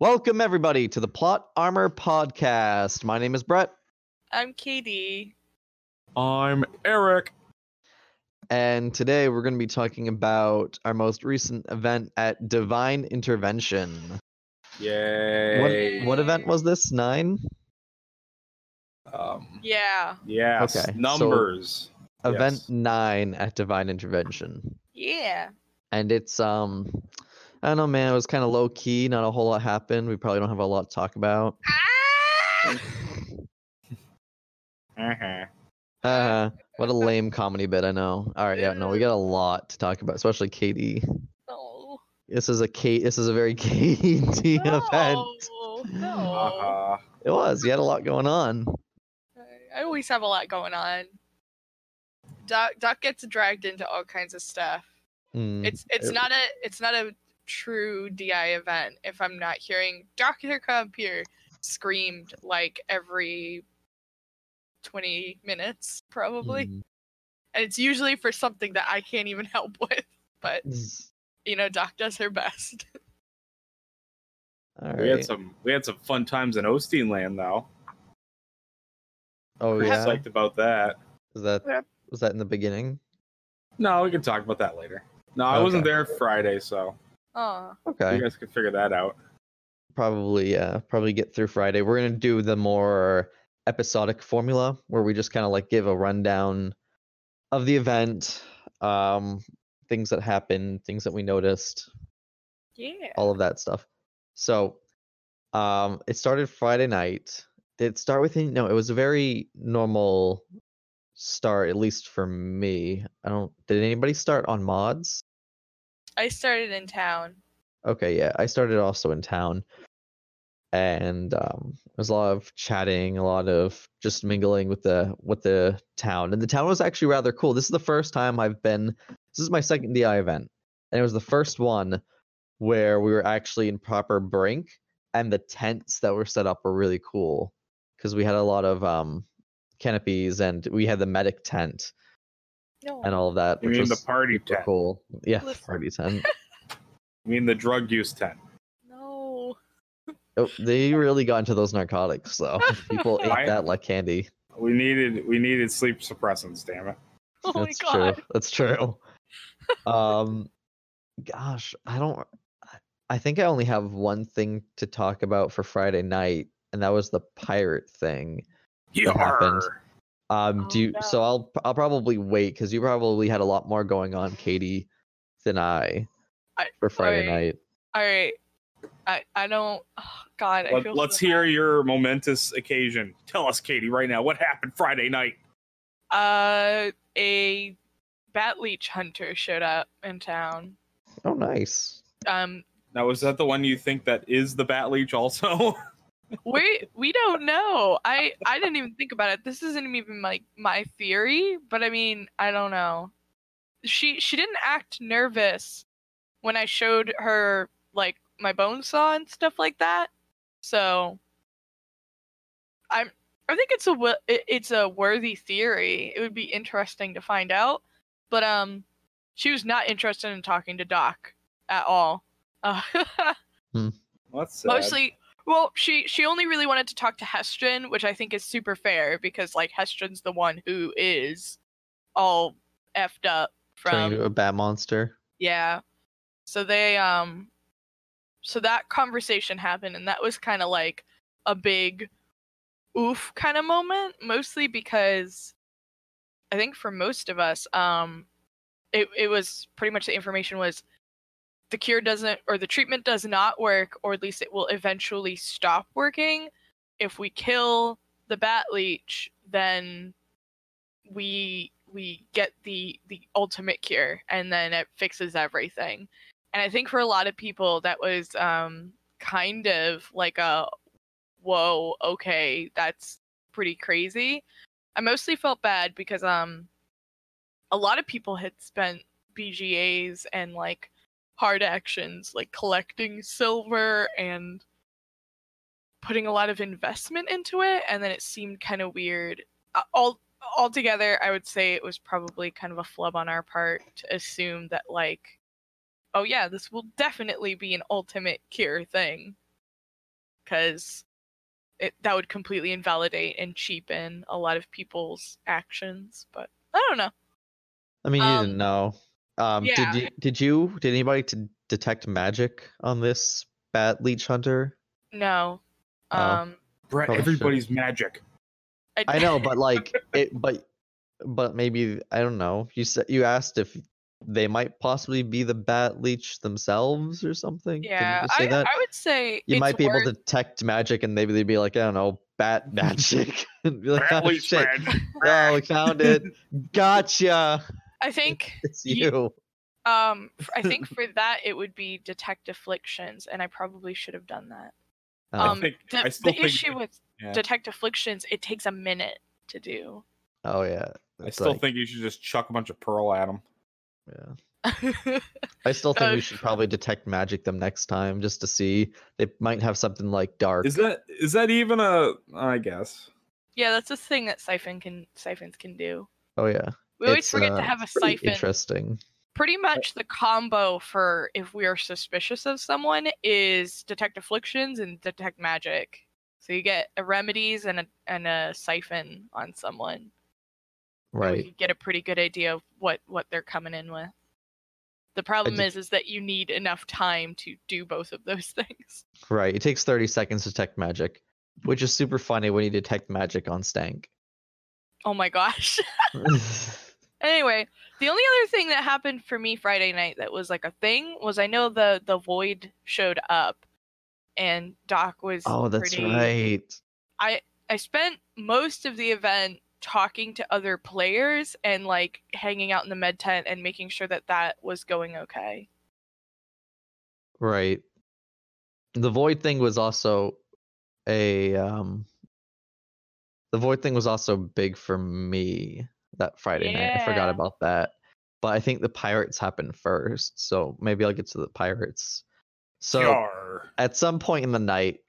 Welcome, everybody, to the Plot Armor Podcast. My name is Brett, I'm Katie. I'm Eric. and today we're going to be talking about our most recent event at Divine Intervention. Yay. What, what event was this? Nine? Um, Yeah. yes, Okay, so- numbers. Event Yes. nine at Divine Intervention. Yeah. And it's, um, I don't know, man, it was kind of low key. Not a whole lot happened. We probably don't have a lot to talk about. Ah! Uh-huh. Uh, what a lame comedy bit, I know. All right, yeah, no, we got a lot to talk about, especially Katie. No. This is a Kate. This is a very Katie event. No. No. Uh-huh. It was. You had a lot going on. I always have a lot going on. Doc Doc gets dragged into all kinds of stuff. Mm, It's it's it- not a it's not a true DI event if I'm not hearing Doctor Computer screamed like every 20 minutes probably. mm, And it's usually for something that I can't even help with. But zzz. you know, Doc does her best. All We had some we had some fun times in Osteen land though. Oh Pretty yeah. psyched about that. Was that Yeah. was that in the beginning? No, we can talk about that later. No, I wasn't there Friday, so Oh. Okay. you guys can figure that out. Probably yeah. Probably get through Friday. We're gonna do the more episodic formula where we just kind of like give a rundown of the event, um, things that happened, things that we noticed, Yeah. all of that stuff. So, um, it started Friday night. Did it start with any? No, it was a very normal start, at least for me. I don't. Did anybody start on mods? I started in town. Okay, yeah, I started also in town, and um, there was a lot of chatting, a lot of just mingling with the with the town, and the town was actually rather cool. This is the first time I've been. This is my second DI event, and it was the first one where we were actually in proper brink, and the tents that were set up were really cool because we had a lot of um canopies, and we had the medic tent No. and all of that, You which mean the party super tent? cool. Yeah, the Listen. party tent. You mean the drug use tent? No. Oh, they really got into those narcotics, though. People ate I- that like candy. We needed we needed sleep suppressants, damn it. Oh my That's god. true. That's true. um, gosh, I don't. I- I think I only have one thing to talk about for Friday night, and that was the pirate thing. That happened. Yarr. Um, Oh, do you, so. I'll I'll probably wait because you probably had a lot more going on, Katie, than I I- for Friday alright. night. All right. I I don't. Oh, God. I Let, feel let's so hear your momentous occasion. Tell us, Katie, right now. What happened Friday night? Uh, a bat leech hunter showed up in town. Oh, nice. Um, Now, is that the one you think that is the bat leech also? we we don't know. I I didn't even think about it. This isn't even like my theory, but I mean, I don't know. She she didn't act nervous when I showed her like my bone saw and stuff like that. So I'm I think it's a it's a worthy theory. It would be interesting to find out. But um she was not interested in talking to Doc at all. Uh, That's sad. mostly well she she only really wanted to talk to hestron which i think is super fair because like hestron's the one who is all effed up from a bat monster. yeah so they um so that conversation happened and that was kind of like a big oof kind of moment mostly because i think for most of us um it, it was pretty much the information was the cure doesn't or the treatment does not work or at least it will eventually stop working. If we kill the bat leech then we we get the the ultimate cure and then it fixes everything. And i think for a lot of people that was um kind of like a whoa okay that's pretty crazy. I mostly felt bad because um a lot of people had spent bgas and like hard actions like collecting silver and putting a lot of investment into it and then it seemed kind of weird all altogether i would say it was probably kind of a flub on our part to assume that like oh yeah this will definitely be an ultimate cure thing because it that would completely invalidate and cheapen a lot of people's actions. But I don't know. I mean, you Um, didn't know. Um, yeah. did you? Did you? Did anybody to detect magic on this bat leech hunter? No. Oh. Um Brett, Probably should. everybody's magic. I know, but like it, but but maybe I don't know. You said you asked if they might possibly be the bat leech themselves or something. Yeah, say I, that? I would say you might be able to detect magic, and maybe they'd be like, I don't know, bat magic. and be like, Brett oh, Leach shit. magic. Oh, we found it. Gotcha. I think It's Ye- you. um f- I think for that it would be detect afflictions and I probably should have done that. Oh, Um think- the, I still the think issue that- with Yeah. detect afflictions it takes a minute to do. oh yeah. I still like- think you should just chuck a bunch of pearl at them. Yeah. I still think Uh, we should probably detect magic them next time just to see. They might have something like dark. Is that is that even a? I guess. yeah, that's a thing that siphon can siphons can do. oh yeah. We always It's, forget uh, to have a pretty siphon. Interesting. Pretty much the combo for if we are suspicious of someone is detect afflictions and detect magic. So you get a remedies and a and a siphon on someone. Right. can get a pretty good idea of what what they're coming in with. The problem did- is is that you need enough time to do both of those things. Right. It takes 30 seconds to detect magic, which is super funny when you detect magic on Stank. Oh my gosh. Anyway, the only other thing that happened for me Friday night that was like a thing was I know the the void showed up, and Doc was. oh, that's pretty, right. I I spent most of the event talking to other players and like hanging out in the med tent and making sure that that was going okay. Right. The void thing was also a um the void thing was also big for me that Friday night. I forgot about that. But I think the pirates happened first, so maybe I'll get to the pirates. So Yar. at some point in the night,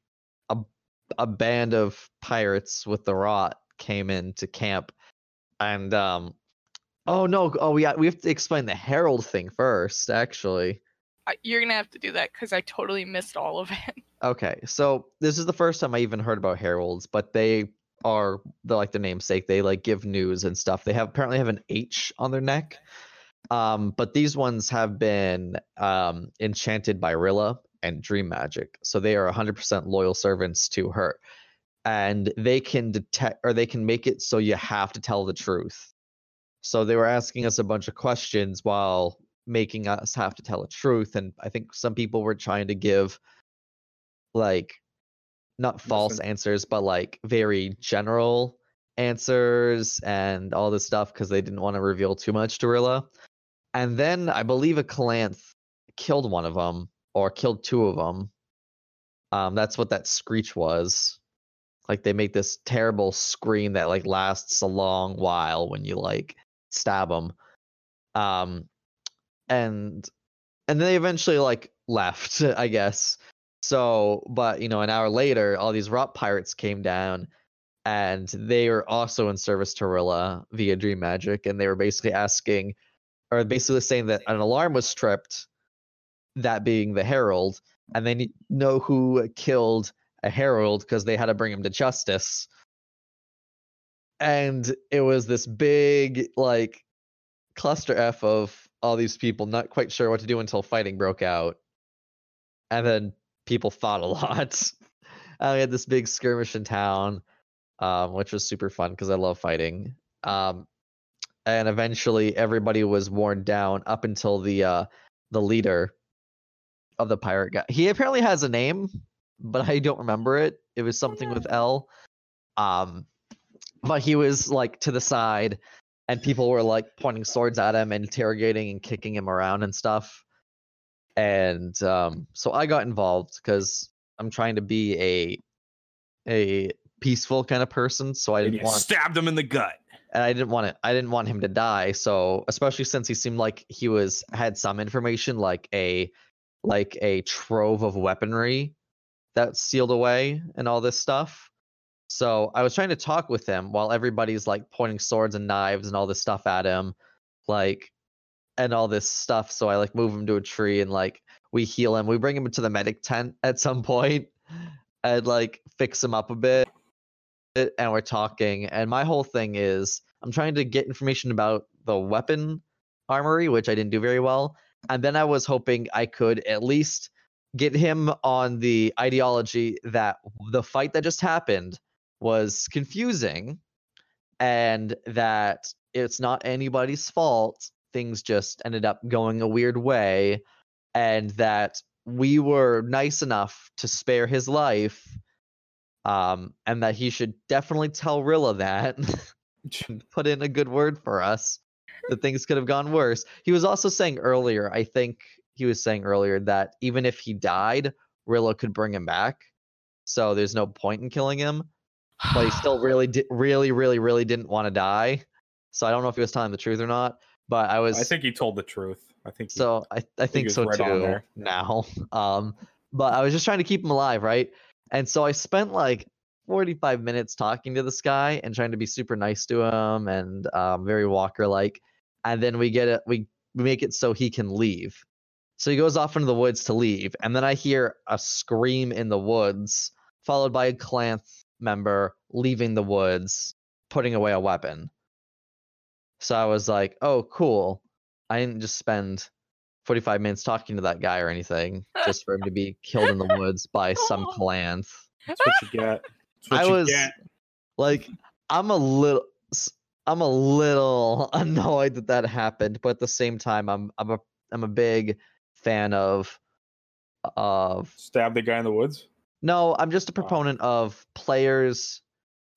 a a band of pirates with the rot came into camp, and um, oh no, oh we we have to explain the herald thing first, actually. You're gonna have to do that because I totally missed all of it. Okay, so this is the first time I even heard about heralds, but they are the like the namesake. They like give news and stuff. They have apparently have an H on their neck. Um, but these ones have been um enchanted by Rilla and Dream Magic, so they are 100% loyal servants to her, and they can detect or they can make it so you have to tell the truth. So they were asking us a bunch of questions while making us have to tell the truth, and I think some people were trying to give like not false Listen. answers but like very general answers and all this stuff because they didn't want to reveal too much to Rilla. And then I believe a Calanth killed one of them or killed two of them. Um, that's what that screech was. Like they make this terrible scream that like lasts a long while when you like stab them. Um, and and they eventually like left, I guess. So, but you know, an hour later, all these rot pirates came down, and they were also in service to Rilla via Dream Magic, and they were basically asking, or basically saying that an alarm was tripped, that being the Herald, and they know who killed a Herald because they had to bring him to justice. And it was this big like cluster F of all these people not quite sure what to do until fighting broke out. And then people fought a lot. and we had this big skirmish in town, um, which was super fun because I love fighting. Um, and eventually everybody was worn down up until the uh, the leader of the pirate guy. He apparently has a name, but I don't remember it. It was something with L. Um, but he was like to the side, and people were like pointing swords at him, interrogating and kicking him around and stuff. And um, so I got involved because I'm trying to be a a peaceful kind of person. So I didn't want stabbed him in the gut. and I didn't want it. I didn't want him to die. So especially since he seemed like he was had some information, like a like a trove of weaponry that's sealed away and all this stuff. So I was trying to talk with him while everybody's like pointing swords and knives and all this stuff at him, like and all this stuff. So I like move him to a tree and like we heal him. We bring him to the medic tent at some and like fix him up a bit and we're talking and my whole thing is i'm trying to get information about the weapon armory which i didn't do very well and then i was hoping i could at least get him on the ideology that the fight that just happened was confusing and that it's not anybody's fault things just ended up going a weird way and that we were nice enough to spare his life um and that he should definitely tell Rilla that put in a good word for us that things could have gone worse. He was also saying earlier i think he was saying earlier that even if he died Rilla could bring him back. So there's no point in killing him but he still really di- really really really didn't want to die. So i don't know if he was telling the truth or not but i was I think he told the truth. I think he- so I, I think so right too now. Um, but I was just trying to keep him alive, right? And so I spent like 45 minutes talking to this guy and trying to be super nice to him and um, very Walker like. And then we get it, we, we make it so he can leave. So he goes off into the woods to leave, and then I hear a scream in the woods, followed by a clan member leaving the woods, putting away a weapon. So I was like, "Oh, cool." I didn't just spend 45 minutes talking to that guy or anything just for him to be killed in the woods by some Oh. That's what you get. That's what I you was get. like, I'm a little, I'm a little annoyed that that happened, but at the same time, I'm, I'm a, I'm a big fan of, of. Stab the guy in the woods. No, I'm just a Oh. proponent of players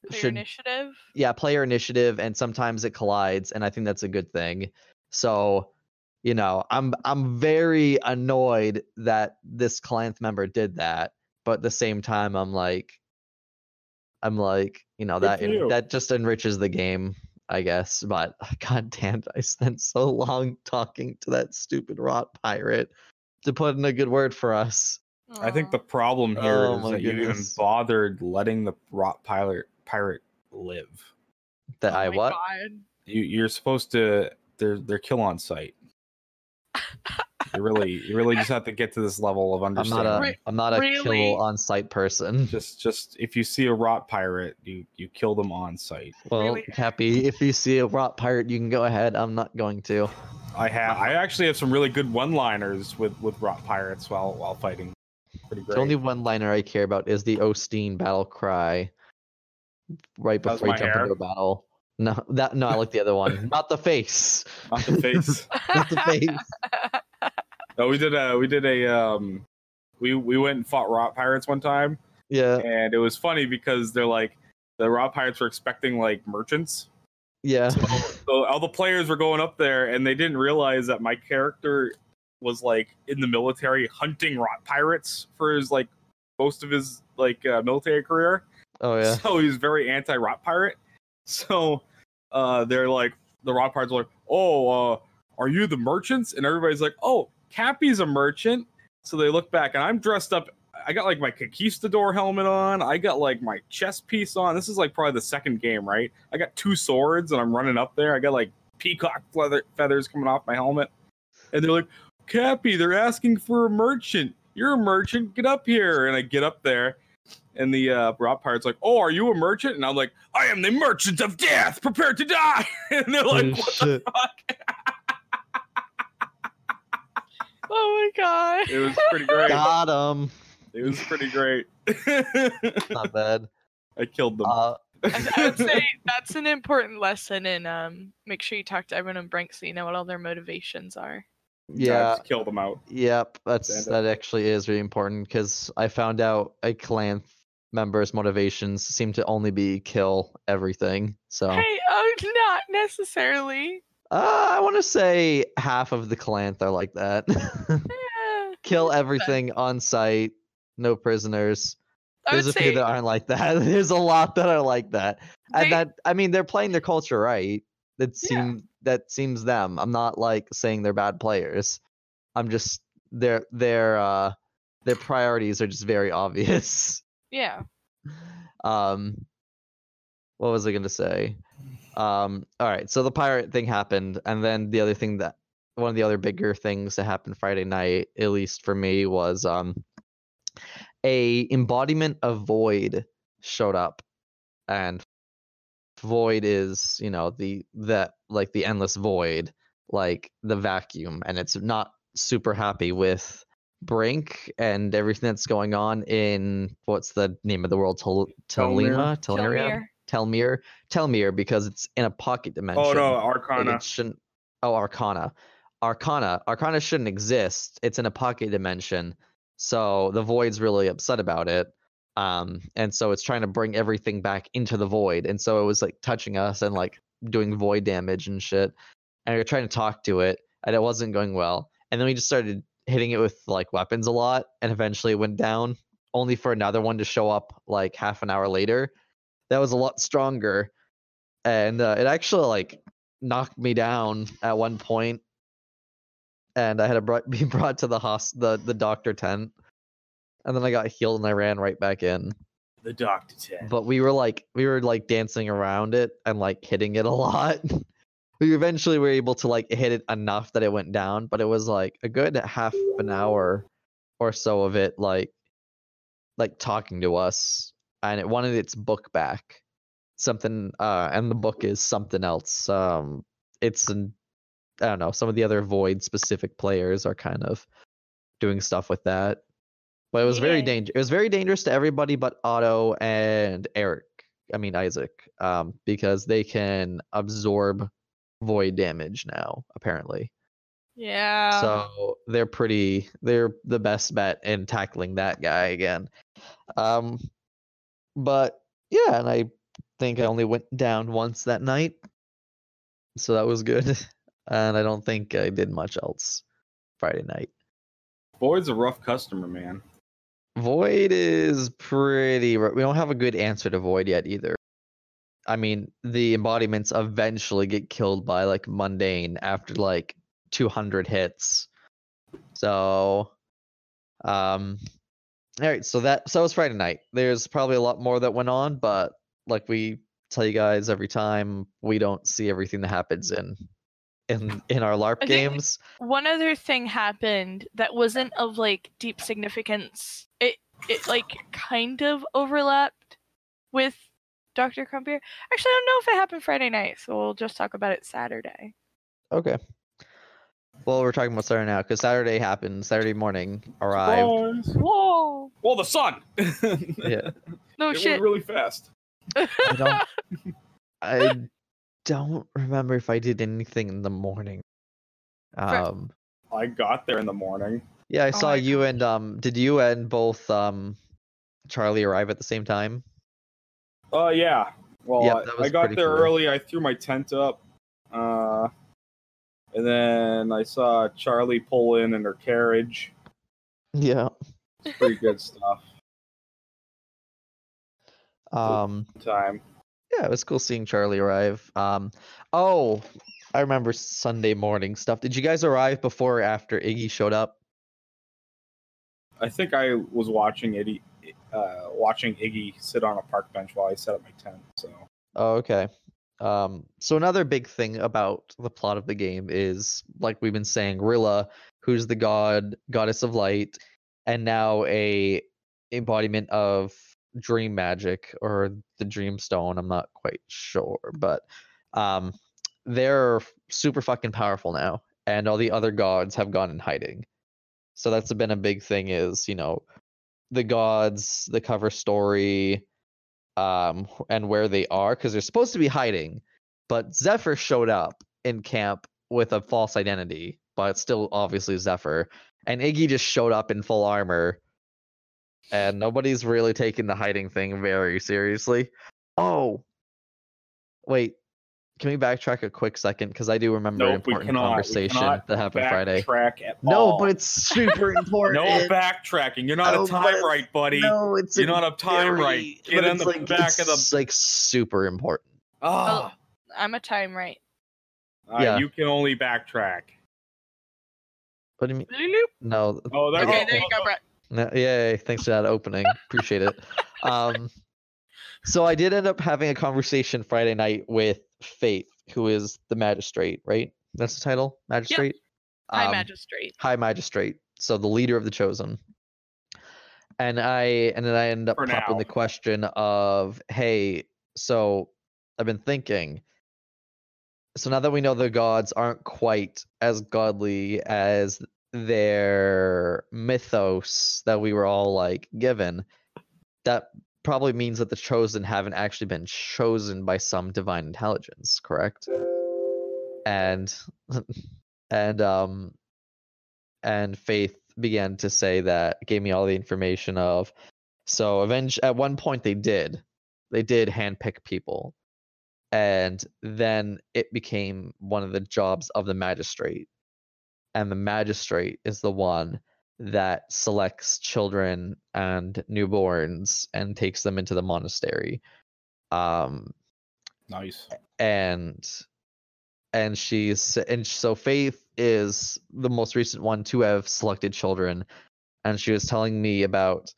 Player should initiative. yeah player initiative and sometimes it collides and i think that's a good thing so you know i'm i'm very annoyed that this client member did that but at the same time i'm like i'm like you know Good that you. that just enriches the game i guess but god damn i spent so long talking to that stupid rot pirate to put in a good word for us I think the problem here oh is Oh my that you even bothered letting the rot pirate pirate live. that Oh i my what God. You you're supposed to they're they're kill on sight. you really you really just have to get to this level of understanding. i'm not understanding. a Re- i'm not a really? kill on sight person just just if you see a rot pirate, you you kill them on sight. Well, Really? Cappy, if you see a rot pirate, you can go ahead. I'm not going to. I have I actually have some really good one-liners with with rot pirates while while fighting. Pretty great. The only one liner I care about is the Osteen battle cry. Right before you jump hair? into a battle. No, that no, I like the other one. Not the face. Not the face. Not the face. no, we did a we did a um we we went and fought rot pirates one time Yeah, and it was funny because they're like the rot pirates were expecting like merchants yeah. so all the players were going up there and they didn't realize that my character was like in the military hunting rot pirates for his like most of his like uh, military career Oh yeah. so he's very anti rot pirate. So uh they're like the rot pirates are like oh uh are you the merchants? And everybody's like oh cappy's a merchant. So they look back and i'm dressed up i got like my conquistador helmet on. I got like my chest piece on. This is like probably the second game right? I got two swords and i'm running up there. I got like peacock feather- feathers coming off my helmet. And they're like cappy they're asking for a merchant. You're a merchant. Get up here. And i get up there and the uh, rot pirate's like, "Oh, are you a merchant?" And I'm like, "I am the merchant of death, prepared to die." and they're like, Holy "What the fuck?" oh my god. It was pretty great. Got him. It was pretty great. Not bad. I killed them. Uh, I, I would say that's an important lesson and um make sure you talk to everyone in Brink so you know what all their motivations are. Yeah. just kill them out. Yep. That's that actually is really important because I found out a clan member's motivations seem to only be kill everything. So. Hey, oh not necessarily. Uh, I want to say half of the clan are like that. Eh, Kill okay. everything on sight, no prisoners. I There's a few that aren't like that. There's a lot that are like that, and that I mean they're playing their culture right. That Yeah. seem that seems them. I'm not like saying they're bad players. I'm just their their uh their priorities are just very obvious. yeah. um what was i going to say um all right so the pirate thing happened and then the other thing that one of the other bigger things that happened friday night at least for me was um a embodiment of void showed up and void is you know the that like the endless void like the vacuum and it's not super happy with brink and everything that's going on in what's the name of the world? Tel- telema teleria telmir telmir because it's in a pocket oh, dimension Oh no, like, Arcana. it shouldn't oh arcana. Arcana arcana shouldn't exist. It's in a pocket dimension. So the void's really upset about it um and so it's trying to bring everything back into the void and so it was like touching us and like doing void damage and shit and we were trying to talk to it and it wasn't going well and then we just started hitting it with like weapons a lot and eventually it went down only for another one to show up like half an hour later. That was a lot stronger and uh, it actually like knocked me down at one point and i had to brought, be brought to the hos- the the doctor tent and then i got healed and i ran right back in. The Doctor Ted. but we were like we were like dancing around it and like hitting it a lot. We eventually were able to like hit it enough that it went down but it was like a good half an hour or so of it like like talking to us and it wanted its book back. Something uh and the book is something else um it's an i don't know some of the other void specific players are kind of doing stuff with that but it was very Yeah. dangerous it was very dangerous to everybody but otto and eric i mean isaac um because they can absorb void damage now apparently Yeah. so they're pretty they're the best bet in tackling that guy again um but yeah and i think i only went down once that night so that was good and i don't think i did much else friday night Void's a rough customer, man. Void is pretty we don't have a good answer to void yet either. I mean the embodiments eventually get killed by like mundane after like 200 hits. So um all right so that so it was friday night. There's probably a lot more that went on but like we tell you guys every time we don't see everything that happens in in in our larp I think- games one other thing happened that wasn't of like deep significance. It it like kind of overlapped with Dr. Crumpier. Actually, I don't know if it happened Friday night, so we'll just talk about it Saturday. okay well we're talking about saturday now because saturday happened saturday morning arrived Surprise. Whoa! Well, the sun. yeah No it shit. went really fast. I don't. I don't remember if I did anything in the morning. Um. I got there in the morning. Yeah, I Oh saw my you and um. Did you and both um, Charlie arrive at the same time? Uh, yeah. Well, Yep, I- that I got there cool. early. I threw my tent up. Uh, and then I saw Charlie pull in in her carriage. Yeah. It's pretty good stuff. Um. Time. Yeah, it was cool seeing Charlie arrive. Um. Oh, I remember Sunday morning stuff. Did you guys arrive before or after Iggy showed up? I think I was watching Iggy, uh, watching Iggy sit on a park bench while I set up my tent. So Oh, okay. Um, so another big thing about the plot of the game is, like we've been saying, Rilla, who's the god, goddess of light, and now a embodiment of dream magic or the dream stone. I'm not quite sure, but um, they're super fucking powerful now, and all the other gods have gone in hiding. So that's been a big thing. Is you know, the gods, the cover story, um and where they are because they're supposed to be hiding but zephyr showed up in camp with a false identity but it's still obviously zephyr and iggy just showed up in full armor and nobody's really taking the hiding thing very seriously oh wait can we backtrack a quick second because i do remember an Nope, we important cannot. Conversation that happened friday at no all. but it's super important no backtracking. You're not Oh, a time it's- right, buddy. no it's You're not a time right. Get but in the like, back of the. like super important Ah, I'm a time right. uh, yeah. you can only backtrack. what do you mean no Oh, there, Okay, oh, there you oh, go, Brett. No, yay! Thanks for that opening. Appreciate it. Um, so I did end up having a conversation Friday night with Faith, who is the magistrate, right? That's the title, magistrate. High Um, magistrate. High magistrate. So the leader of the chosen. and I and then I end up For popping the question of, hey, so I've been thinking. So now that we know the gods aren't quite as godly as their mythos that we were all like given, that probably means that the chosen haven't actually been chosen by some divine intelligence, correct? And and um and Faith began to say that gave me all the information of so avenge at one point they did they did handpick people and then it became one of the jobs of the magistrate and the magistrate is the one that selects children and newborns and takes them into the monastery um Nice. and and she's and so faith is the most recent one to have selected children and she was telling me about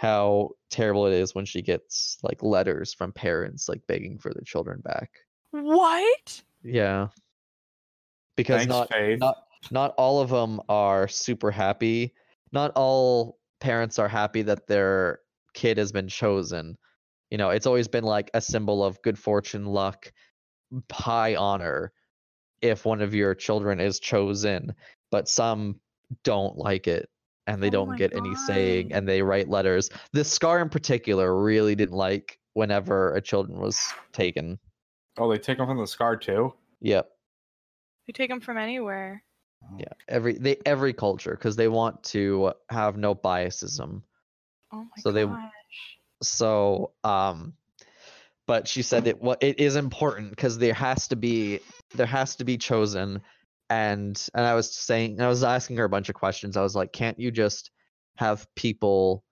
how terrible it is when she gets like letters from parents like begging for their children back What? yeah because Thanks, not Faith. not not all of them are super happy. Not all parents are happy that their kid has been chosen. You know it's always been like a symbol of good fortune luck high honor if one of your children is chosen but some don't like it and they Oh don't my get any saying and they write letters. This scar in particular really didn't like whenever a children was taken. Oh, they take them from the scar too. yep. They take them from anywhere. Yeah every they every culture because they want to have no biasism. Oh my So they- so um but she said it what it is important because there has to be there has to be chosen and and i was saying i was asking her a bunch of questions. I was like can't you just have people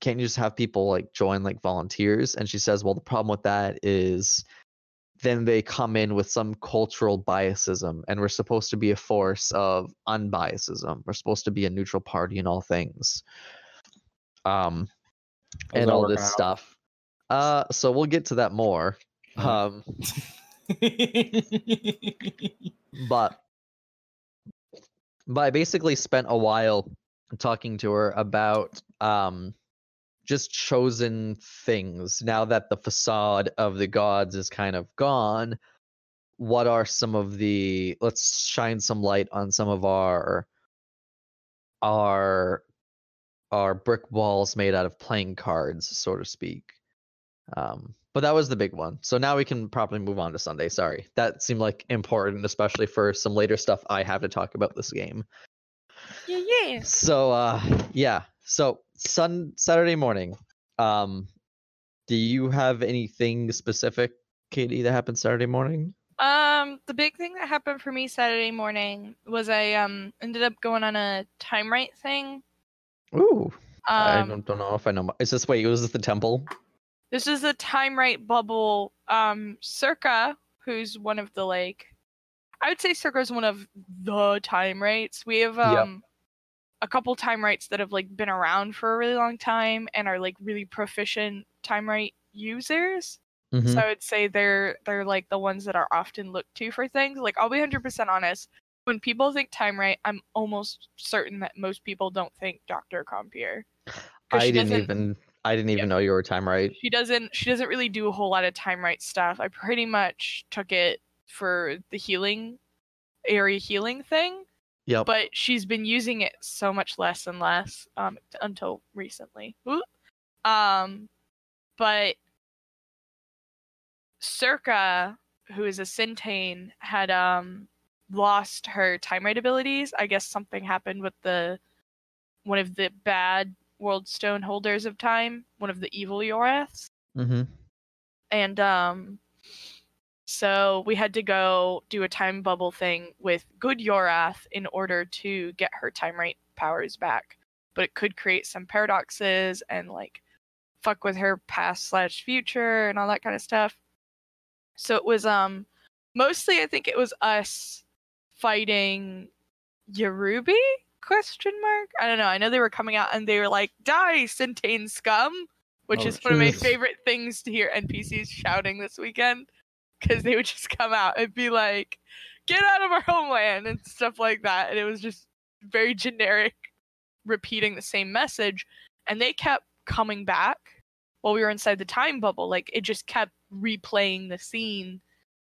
can't you just have people like join like volunteers? And she says well the problem with that is then they come in with some cultural biasism and we're supposed to be a force of unbiasism we're supposed to be a neutral party in all things um How's and all this out? stuff. Uh, so we'll get to that more. Mhm. Um, but but I basically spent a while talking to her about um just chosen things. Now that the facade of the gods is kind of gone, what are some of the let's shine some light on some of our our our brick walls made out of playing cards, so to speak. Um, but that was the big one. So now we can probably move on to Sunday. Sorry, that seemed like important, especially for some later stuff I have to talk about this game. Yeah, yeah. So uh, yeah. So sun Saturday morning. Um, do you have anything specific, Katie, that happened Saturday morning? Um, the big thing that happened for me Saturday morning was I um ended up going on a time right thing. Ooh, I Um, don't, don't know if I know. Is this wait? Was this the temple? this is a time right bubble. Um, Circa, who's one of the like, I would say Circa is one of the time rights. We have Yep. um a couple time rights that have like been around for a really long time and are like really proficient time right users. Mhm. So I would say they're they're like the ones that are often looked to for things. Like I'll be hundred percent honest. When people think time right, I'm almost certain that most people don't think Dr. Compier. I didn't even. I didn't even Yeah. know you were time right. She doesn't she doesn't really do a whole lot of time right stuff. I pretty much took it for the healing area healing thing, Yep. but she's been using it so much less and less um until recently. Ooh. Um but Circa, who is a Syntane, had um lost her time right abilities. I guess something happened with the one of the bad world stone holders of time, one of the evil Yoraths. mm-hmm. And um so we had to go do a time bubble thing with good Yorath in order to get her time rate powers back. But it could create some paradoxes and like fuck with her past slash future and all that kind of stuff. So it was um mostly I think it was us fighting Yorubi question mark? I don't know. I know they were coming out and they were like die Centane scum which Oh, is one of my favorite things to hear NPCs shouting this weekend because they would just come out and be like get out of our homeland and stuff like that and it was just very generic repeating the same message and they kept coming back while we were inside the time bubble. Like it just kept replaying the scene,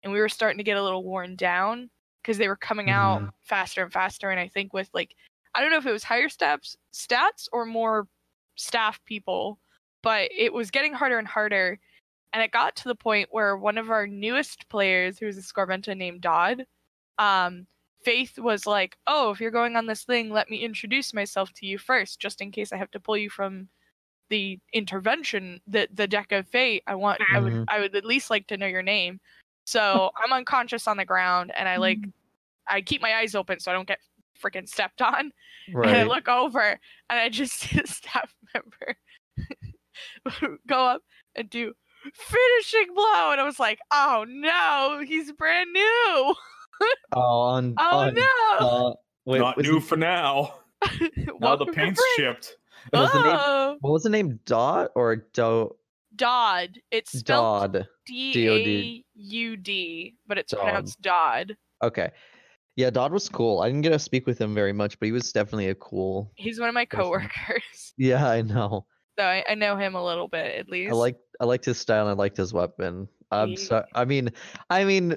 and we were starting to get a little worn down because they were coming out Mhm. faster and faster. And I think with like I don't know if it was higher stats stats or more staff people, but it was getting harder and harder. And it got to the point where one of our newest players, who was a Scorbenta named Dodd, um, Faith was like, "Oh, if you're going on this thing, let me introduce myself to you first, just in case I have to pull you from the intervention, the the deck of fate. I want, I would, Mhm. I would at least like to know your name." So I'm unconscious on the ground, and I like, I keep my eyes open so I don't get freaking stepped on. And I look over and I just see a staff member go up and do finishing blow. And I was like, oh no, he's brand new. Oh, on. Oh on, no. Uh, wait, Not new it- for now. Now the paint's Brand- shipped. what was the name? Oh, What was the name? Dot or Do? Dodd. It's spelled Dodd. D A U D, but it's Dodd. pronounced Dodd. Okay. Yeah, Dodd was cool. I didn't get to speak with him very much, but he was definitely a cool. He's one of my Person. coworkers. Yeah, I know. So I, I know him a little bit at least. I like I liked his style and I liked his weapon. I'm He- so I mean I mean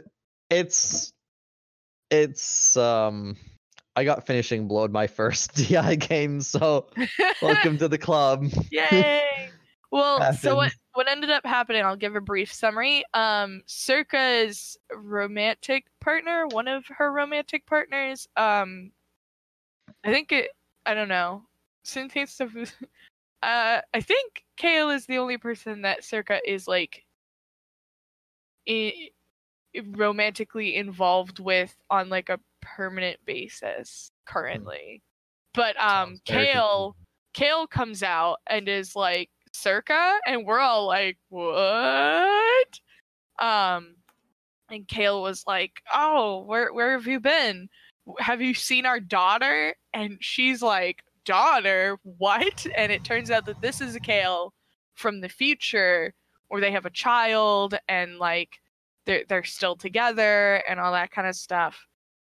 it's it's um I got finishing blowed my first DI game, so welcome to the club. Yay! Well, so what what ended up happening? I'll give a brief summary. Um, Circa's romantic partner, one of her romantic partners, um, I think it. I don't know. Cynthia Uh, I think Kale is the only person that Circa is like, i- romantically involved with on like a permanent basis currently. But um, Sounds Kale. Kale comes out and is like circa? And we're all like what? Um and Kale was like oh where where have you been? Have you seen our daughter? And she's like daughter what? And it turns out that this is a Kale from the future where they have a child and like they're they're still together and all that kind of stuff.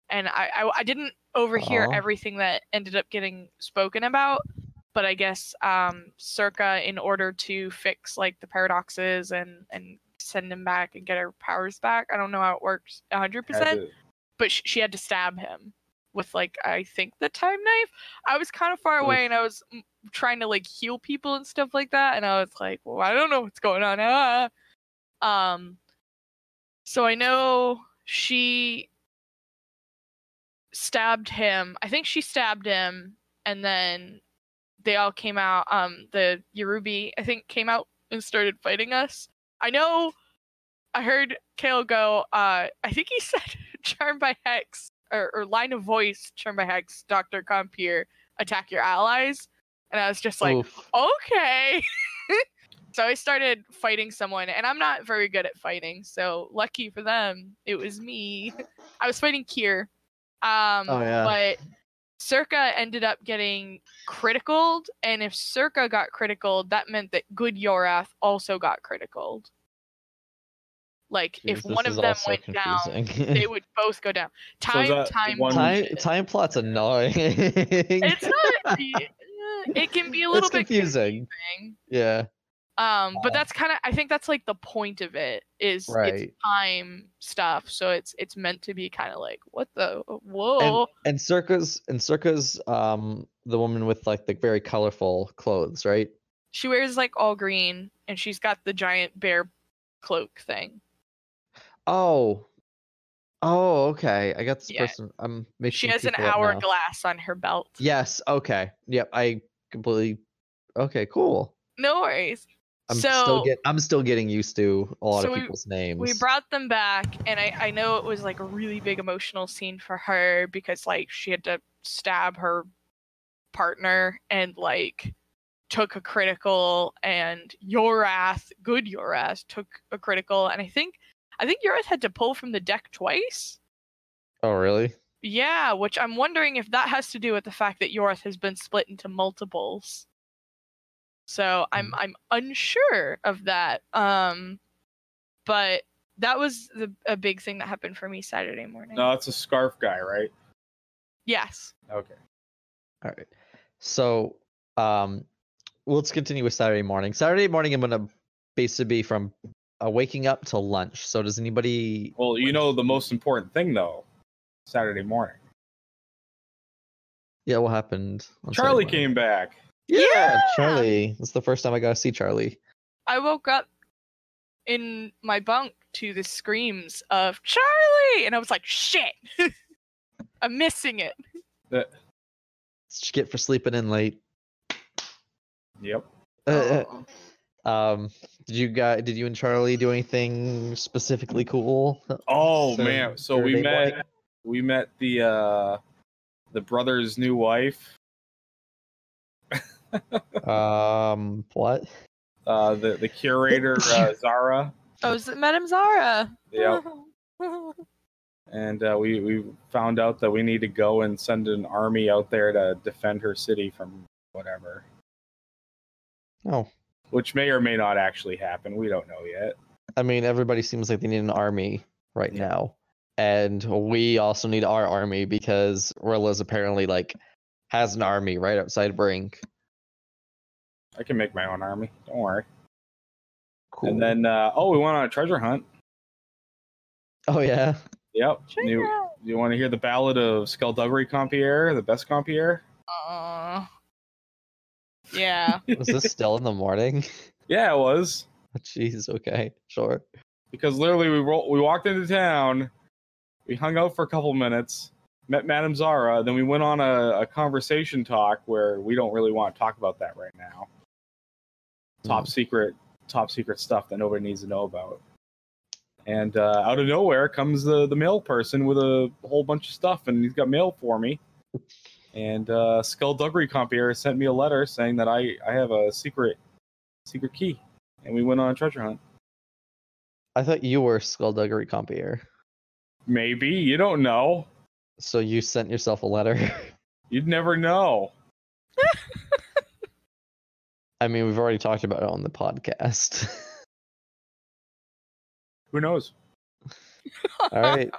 And I I, I didn't overhear Aw. everything that ended up getting spoken about but I guess um, Circa, in order to fix like the paradoxes and and send him back and get her powers back, I don't know how it works hundred percent, but sh- she had to stab him with like I think the time knife. I was kind of far away and I was mm, trying to like heal people and stuff like that, and I was like, well, I don't know what's going on. Ah. Um, so I know she stabbed him. I think she stabbed him, and then they all came out. Um, the Yorubi, I think, came out and started fighting us. I know. I heard Kale go. Uh, I think he said charmed by Hex" or, or line of voice "Charm by Hex." Doctor Compier, attack your allies, and I was just like, Oof. okay. so I started fighting someone, and I'm not very good at fighting. So lucky for them, it was me. I was fighting Kier. Um, Oh, yeah. But Circa ended up getting criticaled, and if Circa got criticaled, that meant that Good Yorath also got criticaled. Like if one of them also went down, they would both go down. Time, is that time, one- time shit. time plot's annoying. It's not. it can be a little It's bit confusing. confusing. Yeah. Um, but Uh, that's kind of I think that's like the point of it is it's Right. time stuff. So it's it's meant to be kind of like what the whoa. And Circa's and Circa's um the woman with like the very colorful clothes, right? she wears like all green and she's got the giant bear cloak thing. Oh. Oh, okay. I got this Yeah. person. I'm making. She has an people up now. hourglass on her belt. Yes. Okay. Yep. I completely. Okay. Cool. No worries. I'm so still get. I'm still getting used to a lot so of we- people's names. we brought them back and I, I know it was like a really big emotional scene for her because like she had to stab her partner and like took a critical and Yorath, good Yorath, took a critical and I think I think Yorath had to pull from the deck twice. oh, really? Yeah, which I'm wondering if that has to do with the fact that Yorath has been split into multiples. So I'm I'm unsure of that. Um but that was the a big thing that happened for me Saturday morning. No, it's a scarf guy, right? Yes. Okay. All right. So, um, let's continue with Saturday morning. Saturday morning, I'm gonna basically be from uh, waking up to lunch. So does anybody? Well, you know the most important thing though, Saturday morning. Yeah, what happened? on Saturday Charlie came back. Yeah, Yeah! Charlie. It's the first time I got to see Charlie. I woke up in my bunk to the screams of Charlie, and I was like, "Shit, I'm missing it." That- What'd you get for sleeping in late? Yep. Uh, Oh. um, did you guys? Did you and Charlie do anything specifically cool? Oh So, man, so we met morning? we met the uh the brother's new wife. Um, what? Uh the the curator uh, Zara. Oh, is it Madame Zara? Yeah. And uh, we we found out that we need to go and send an army out there to defend her city from whatever, Oh, which may or may not actually happen. We don't know yet. I mean, everybody seems like they need an army right Yeah. now, and we also need our army because Rilla's apparently like has an army right outside Brink. I can make my own army. Don't worry. Cool. And then uh, oh, we went on a treasure hunt. oh yeah, Yep. You, you want to hear the ballad of Skullduggery Compierre, the best Compierre? Uh, yeah. was this still in the morning? Yeah, it was. Jeez. Okay. Sure. because literally we ro- we walked into town, we hung out for a couple minutes, met Madame Zara, then we went on a, a conversation talk where we don't really want to talk about that right now. Top secret, top secret stuff that nobody needs to know about. And uh, out of nowhere comes the the mail person with a whole bunch of stuff, and he's got mail for me. And uh, Skullduggery Compierre sent me a letter saying that I I have a secret secret key, and we went on a treasure hunt. I thought you were Skullduggery Compier, Maybe you don't know. so you sent yourself a letter. You'd never know. I mean, we've already talked about it on the podcast. Who knows? All right.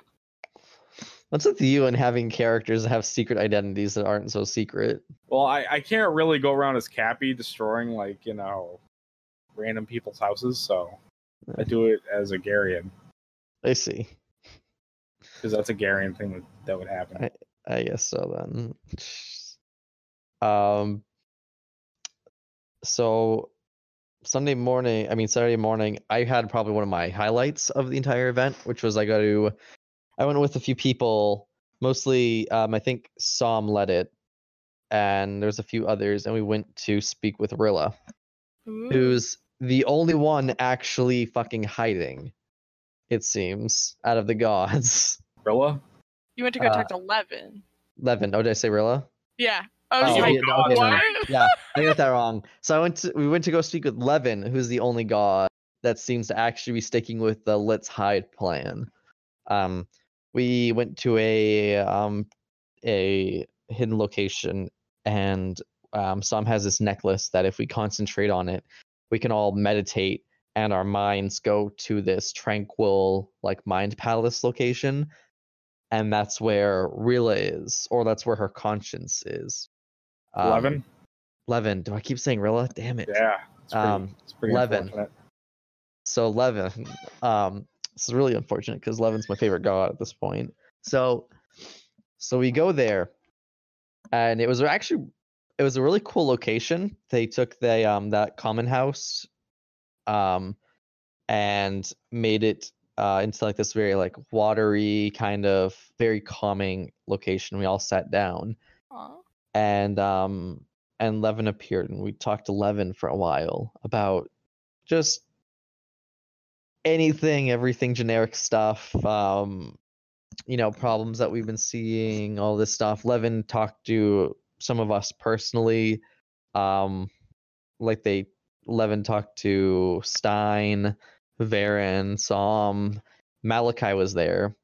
What's with you and having characters that have secret identities that aren't so secret? Well, I, I can't really go around as Cappy destroying like you know random people's houses, so I do it as a Garian I see. because that's a Garian thing that, that would happen. I guess so then. Um so Sunday morning, I mean Saturday morning, I had probably one of my highlights of the entire event, which was I got to I went with a few people, mostly um I think Som led it and there's a few others and we went to speak with Rilla, Ooh. who's the only one actually fucking hiding, it seems, out of the gods. Rilla? You went to go uh, talk to Levin. Levin, oh did I say Rilla? Yeah. I was Oh, like, yeah, no, okay, no, no. yeah, I got that wrong. So I went to we went to go speak with Levin, who's the only god that seems to actually be sticking with the let's hide plan. Um, we went to a um a hidden location, and um, Sam has this necklace that if we concentrate on it, we can all meditate, and our minds go to this tranquil like mind palace location, and that's where Rilla is, or that's where her conscience is. Um, Eleven? Levin. Do I keep saying Rilla? Damn it. yeah. It's pretty, um, it's pretty Levin. So Levin, um, is really unfortunate because Levin's my favorite god at this point. So, so we go there, and it was actually it was a really cool location. They took the um that common house, um, and made it uh into like this very like watery kind of very calming location. We all sat down, Aw. and um and Levin appeared and we talked to Levin for a while about just anything, everything generic stuff, um you know, problems that we've been seeing, all this stuff. Levin talked to some of us personally. Um like they Levin talked to Stein, Varen, Som, Malachi was there,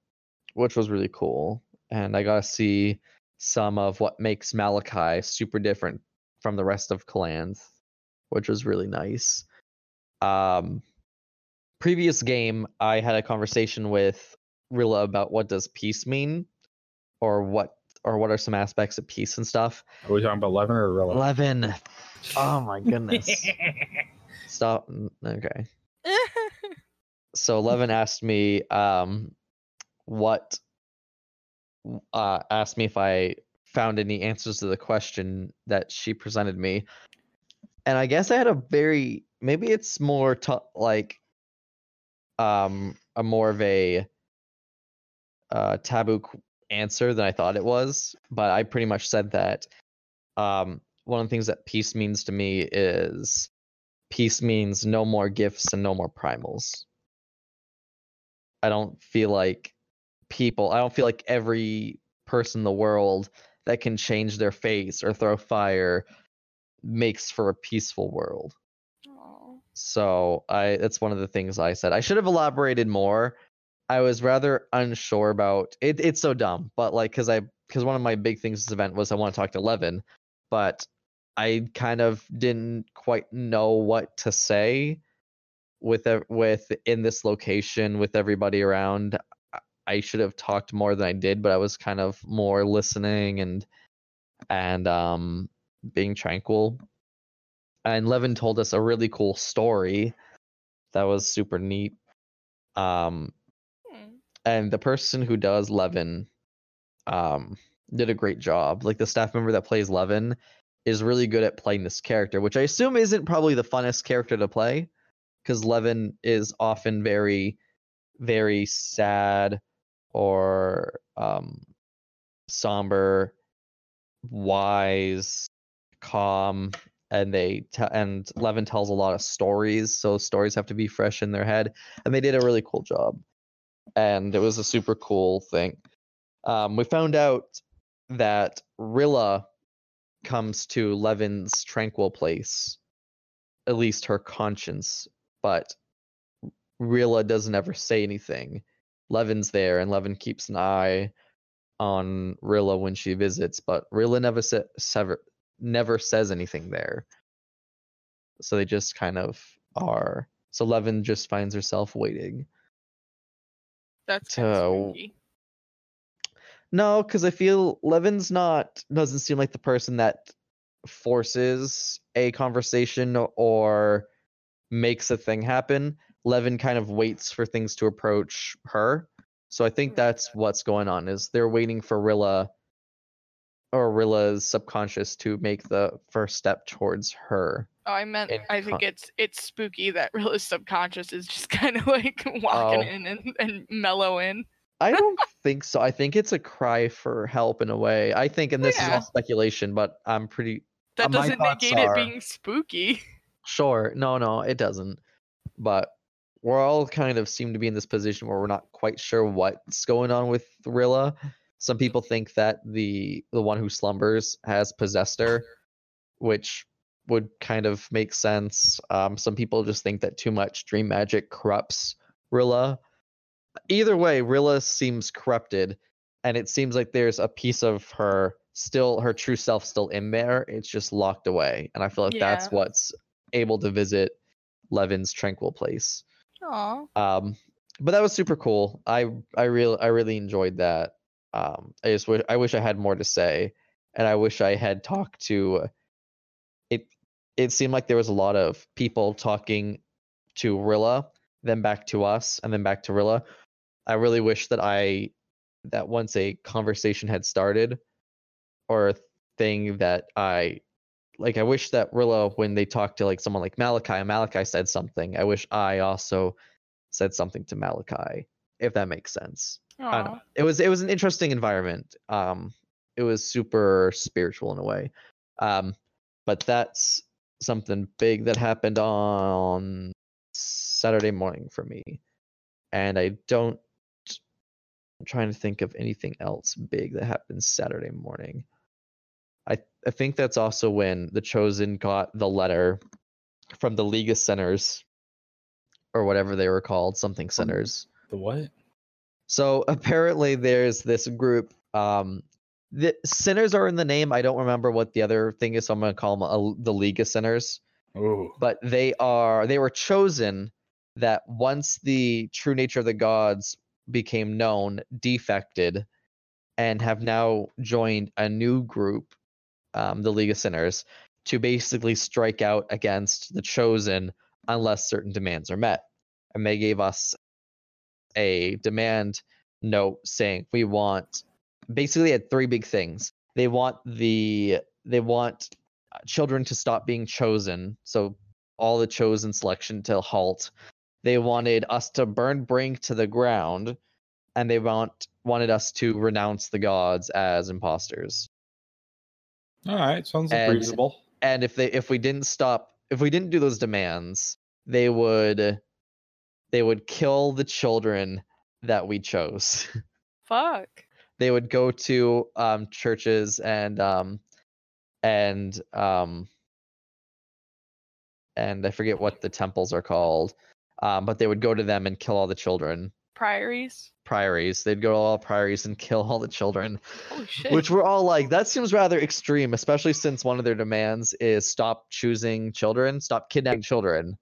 which was really cool. And I got to see some of what makes Malachi super different from the rest of Kalanth, which was really nice. Um, previous game, I had a conversation with Rilla about what does peace mean, or what, or what are some aspects of peace and stuff. Are we talking about Eleven or Rilla? Eleven. Oh my goodness. Stop. mm, Okay. So Eleven asked me, um, what? Uh, asked me if I found any answers to the question that she presented me, and I guess I had a very maybe it's more t- like, um, a more of a uh, taboo answer than I thought it was, but I pretty much said that um, one of the things that peace means to me is peace means no more gifts and no more primals. I don't feel like people, I don't feel like every person in the world that can change their face or throw fire makes for a peaceful world. So I that's one of the things I said. I should have elaborated more. I was rather unsure about it. It's so dumb, but like because I because one of my big things this event was I want to talk to Levin, but I kind of didn't quite know what to say with with in this location with everybody around. I should have talked more than I did, but I was kind of more listening and and um being tranquil. And Levin told us a really cool story that was super neat. Um, Hmm. and the person who does Levin um, did a great job. Like the staff member that plays Levin is really good at playing this character, which I assume isn't probably the funnest character to play because Levin is often very, very sad or um, somber, wise, calm, and they te- and Levin tells a lot of stories, so stories have to be fresh in their head, and they did a really cool job, and it was a super cool thing. Um, we found out that Rilla comes to Levin's tranquil place, at least her conscience, but Rilla doesn't ever say anything. Levin's there, and Levin keeps an eye on Rilla when she visits, but Rilla never sa- sever- never says anything there. So they just kind of are. So Levin just finds herself waiting. That's kind of So- spooky. No, because I feel Levin's not doesn't seem like the person that forces a conversation or makes a thing happen. Levin kind of waits for things to approach her. So I think Mm. that's what's going on is they're waiting for Rilla or Rilla's subconscious to make the first step towards her. Oh, I meant in I think con- it's it's spooky that Rilla's subconscious is just kind of like walking Oh. in and, and mellow in. I don't think so. I think it's a cry for help in a way. I think, and this is all speculation, but I'm pretty That Uh, doesn't negate are- it being spooky. Sure. No, no, it doesn't. But we're all kind of seem to be in this position where we're not quite sure what's going on with Rilla. Some people think that the the one who slumbers has possessed her, which would kind of make sense. Um, some people just think that too much dream magic corrupts Rilla. Either way, Rilla seems corrupted, and it seems like there's a piece of her still, her true self still in there. It's just locked away, and I feel like that's what's able to visit Levin's tranquil place. Aw. Um, but that was super cool. I I really I really enjoyed that. Um, I just wish I wish I had more to say, and I wish I had talked to. It it seemed like there was a lot of people talking to Rilla, then back to us, and then back to Rilla. I really wish that I that once a conversation had started, or a thing that I like I wish that Rilla, when they talked to like someone like Malachi, Malachi said something. I wish I also said something to Malachi, if that makes sense. I don't Aw. know. It was it was an interesting environment. Um, it was super spiritual in a way. Um, but that's something big that happened on Saturday morning for me, and I don't. I'm trying to think of anything else big that happened Saturday morning. I I think that's also when the chosen got the letter from the League of Sinners, or whatever they were called, something centers. The what? So apparently there's this group. Um, the sinners are in the name. I don't remember what the other thing is, so I'm gonna call them a, the League of Sinners. Oh, But they are they were chosen that once the true nature of the gods became known, defected, and have now joined a new group, um, the League of Sinners, to basically strike out against the chosen unless certain demands are met. And they gave us a demand note saying we want basically had three big things. They want the they want uh, children to stop being chosen, so all the chosen selection to halt. They wanted us to burn Brink to the ground, and they want wanted us to renounce the gods as imposters. All right, sounds And- reasonable. And if they if we didn't stop if we didn't do those demands, they would they would kill the children that we chose. Fuck. they would go to um churches and um and um and I forget what the temples are called. Um, but they would go to them and kill all the children. Priories. Priories. They'd go to all priories and kill all the children. Holy shit. Which we're all like, that seems rather extreme, especially since one of their demands is stop choosing children, stop kidnapping children.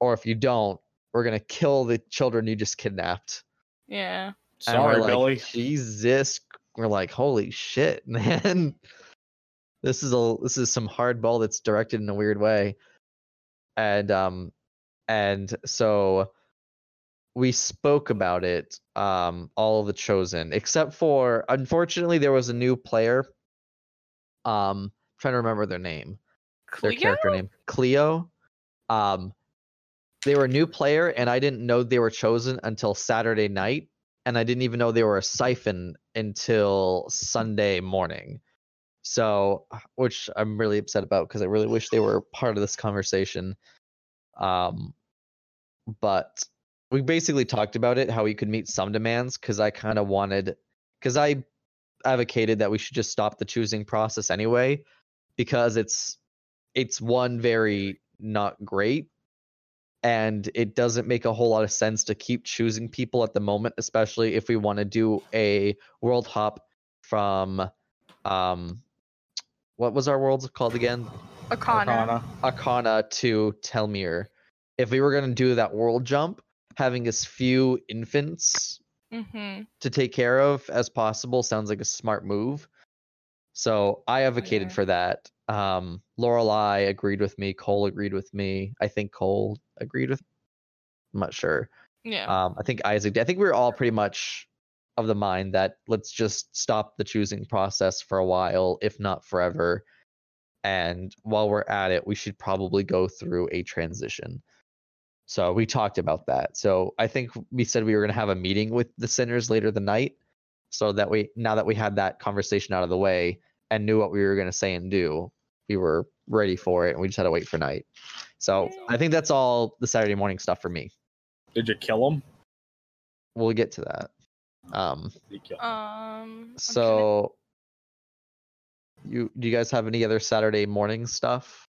Or if you don't, we're gonna kill the children you just kidnapped. yeah. And Sorry, we're like, Billy. Jesus. We're like, holy shit, man. This is a this is some hardball that's directed in a weird way. And um and so we spoke about it, um, all of the chosen, except for unfortunately there was a new player. Um trying to remember their name. Their character name. Cleo. Um they were a new player and I didn't know they were chosen until Saturday night and I didn't even know they were a siphon until Sunday morning. So, which I'm really upset about because I really wish they were part of this conversation. Um, but we basically talked about it, how we could meet some demands because I kind of wanted, because I advocated that we should just stop the choosing process anyway, because it's it's one very not great and it doesn't make a whole lot of sense to keep choosing people at the moment especially if we want to do a world hop from um what was our world called again Akana. Akana to telmir if we were going to do that world jump having as few infants Mm-hmm. to take care of as possible sounds like a smart move. So I advocated Okay. for that. Um, Lorelai agreed with me. Cole agreed with me. I think Cole agreed with. I'm not sure. Yeah. Um, I think Isaac. I think we were all pretty much of the mind that let's just stop the choosing process for a while, if not forever. And while we're at it, we should probably go through a transition. So we talked about that. So I think we said we were going to have a meeting with the sinners later the night, so that we now that we had that conversation out of the way and knew what we were going to say and do, we were ready for it, and we just had to wait for night. So I think that's all the Saturday morning stuff for me. Did you kill him? We'll get to that. Um, Did you kill him? Um. I'm trying to- so you do you guys have any other Saturday morning stuff?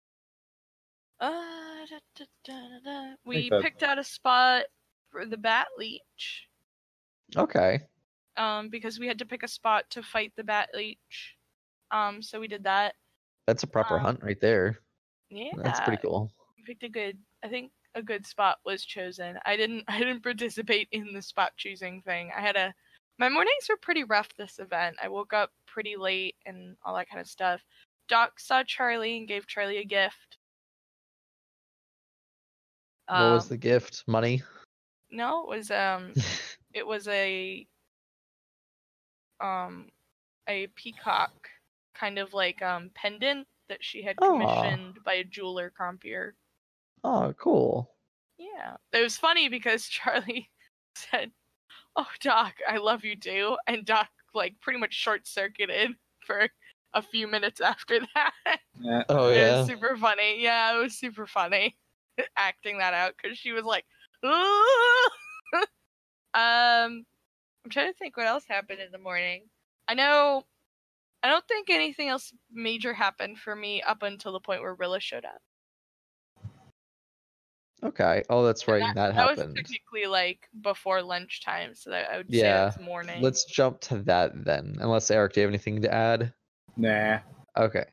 Uh, da, da, da, da, da. We picked out a spot for the bat leech. Okay. Um, because we had to pick a spot to fight the bat leech. Um, so we did that. That's a proper Um, hunt right there. Yeah. That's pretty cool. we picked a good i think a good spot was chosen i didn't i didn't participate in the spot choosing thing i had a my mornings were pretty rough this event i woke up pretty late and all that kind of stuff doc saw charlie and gave charlie a gift what was Um, the gift? Money? no it was um it was a um a peacock kind of like um pendant that she had Aw. commissioned by a jeweler compeer oh, cool. Yeah. It was funny because Charlie said, Oh, Doc, I love you too. And Doc, like, pretty much short circuited for a few minutes after that. Yeah. Oh It yeah. was super funny. Yeah, it was super funny acting that out because she was like, um, I'm trying to think what else happened in the morning. I know, I don't think anything else major happened for me up until the point where Rilla showed up. Okay. Oh, that's right. That, was happened. technically like before lunchtime, so that I would Yeah, say it's morning. Let's jump to that then. Unless Eric, do you have anything to add? Nah. Okay.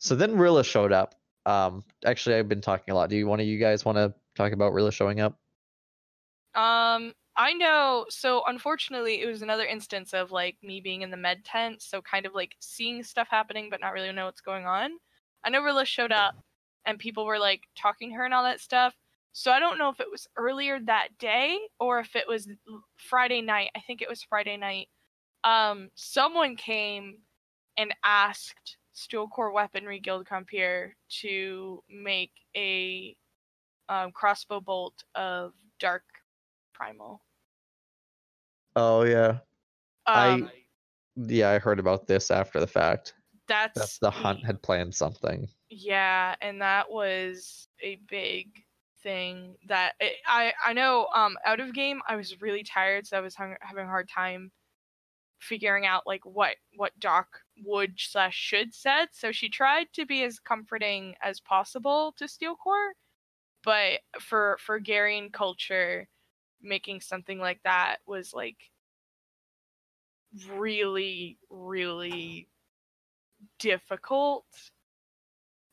So then Rilla showed up. Um, actually, I've been talking a lot. Do you one of you guys want to talk about Rilla showing up? Um, I know. So unfortunately, it was another instance of like me being in the med tent, so kind of like seeing stuff happening, but not really know what's going on. I know Rilla showed up, and people were like talking to her and all that stuff. So I don't know if it was earlier that day or if it was Friday night. I think it was Friday night. Um, someone came and asked Steelcore Weaponry Guild Compier to make a um, crossbow bolt of dark primal. Oh yeah, I- Um, yeah. I heard about this after the fact. that's That's the hunt had planned something. Yeah, and that was a big thing that it, I I know um out of game I was really tired so I was hung, having a hard time figuring out like what what Doc would slash should said so she tried to be as comforting as possible to Steelcore but for for Garian culture making something like that was like really really difficult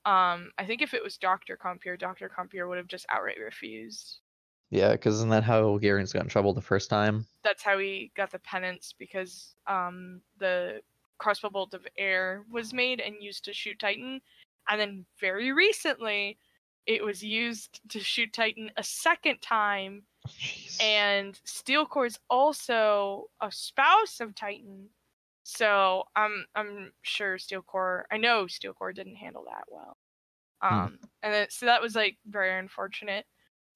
um, I think if it was Doctor Compier, Doctor Compier would have just outright refused. Yeah, because isn't that how Garen's got in trouble the first time? That's how he got the penance because um, the crossbow bolt of air was made and used to shoot Titan, and then very recently, it was used to shoot Titan a second time. Jeez. And Steelcore's also a spouse of Titan, so I'm I'm sure Steelcore. I know Steelcore didn't handle that well. Um, and then, so that was like very unfortunate.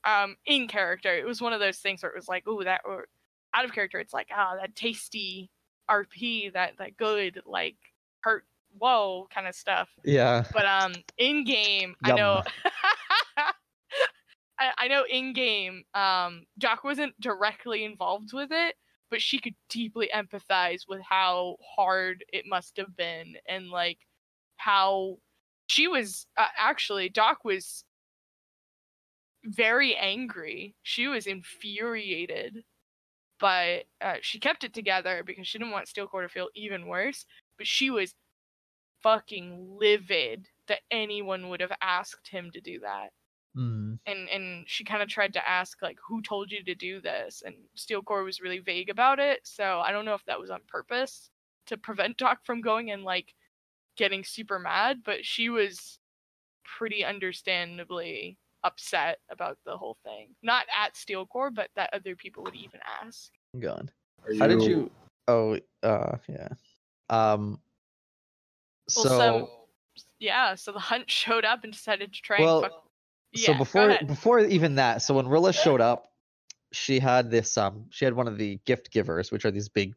Um, in character, it was one of those things where it was like, ooh, that or out of character, it's like, ah, that tasty RP, that that good like hurt, whoa, kind of stuff. yeah, But um, in game, I know. I, I know in game, um, Doc wasn't directly involved with it, but she could deeply empathize with how hard it must have been, and like how she was uh, actually Doc was very angry. She was infuriated, but uh, she kept it together because she didn't want Steelcore to feel even worse. But she was fucking livid that anyone would have asked him to do that Mm. and and she kind of tried to ask like who told you to do this and steelcore was really vague about it so i don't know if that was on purpose to prevent doc from going and like getting super mad but she was pretty understandably upset about the whole thing not at steelcore but that other people would even ask I'm gone. Are How did you? Oh, uh, yeah. Um. Well, So, yeah so the hunt showed up and decided to try Well, and fuck so Yeah, go before before even that, so when Rilla showed up, she had this um she had one of the gift givers, which are these big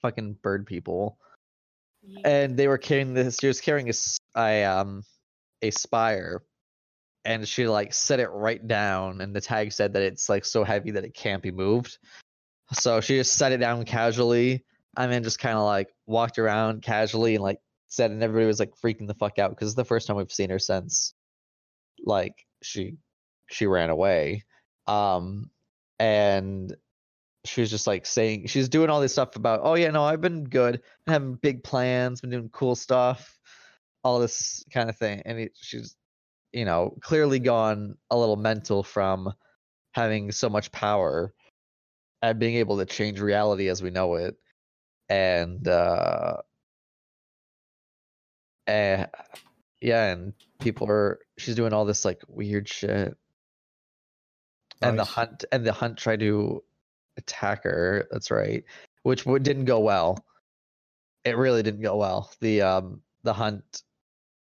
fucking bird people, Yeah. and they were carrying this. She was carrying a, a um a spire, and she like set it right down, and the tag said that it's like so heavy that it can't be moved. So she just set it down casually, and then just kind of like walked around casually and like said, and everybody was like freaking the fuck out because it's the first time we've seen her since like she she ran away um and she was just like saying she's doing all this stuff about oh yeah no i've been good having big plans been doing cool stuff all this kind of thing and it, she's you know clearly gone a little mental from having so much power and being able to change reality as we know it and uh eh, yeah and people are she's doing all this like weird shit and the hunt and the hunt tried to attack her that's right which didn't go well it really didn't go well the um the hunt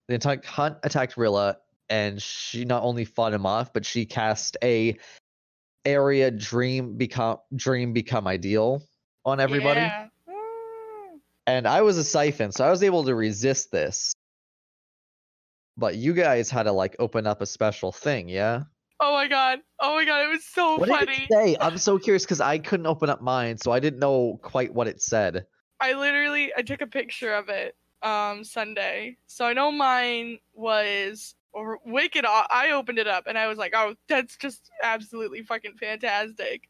the attack hunt attacked rilla and she not only fought him off but she cast a area dream become dream become ideal on everybody Yeah. Mm. and I was a siphon, so I was able to resist this. But you guys had to like open up a special thing, yeah? Oh my god. Oh my god, it was so what funny. did it say? I'm so curious because I couldn't open up mine, so I didn't know quite what it said. I literally I took a picture of it um Sunday. So I know mine was or wicked I opened it up and I was like, "Oh, that's just absolutely fucking fantastic."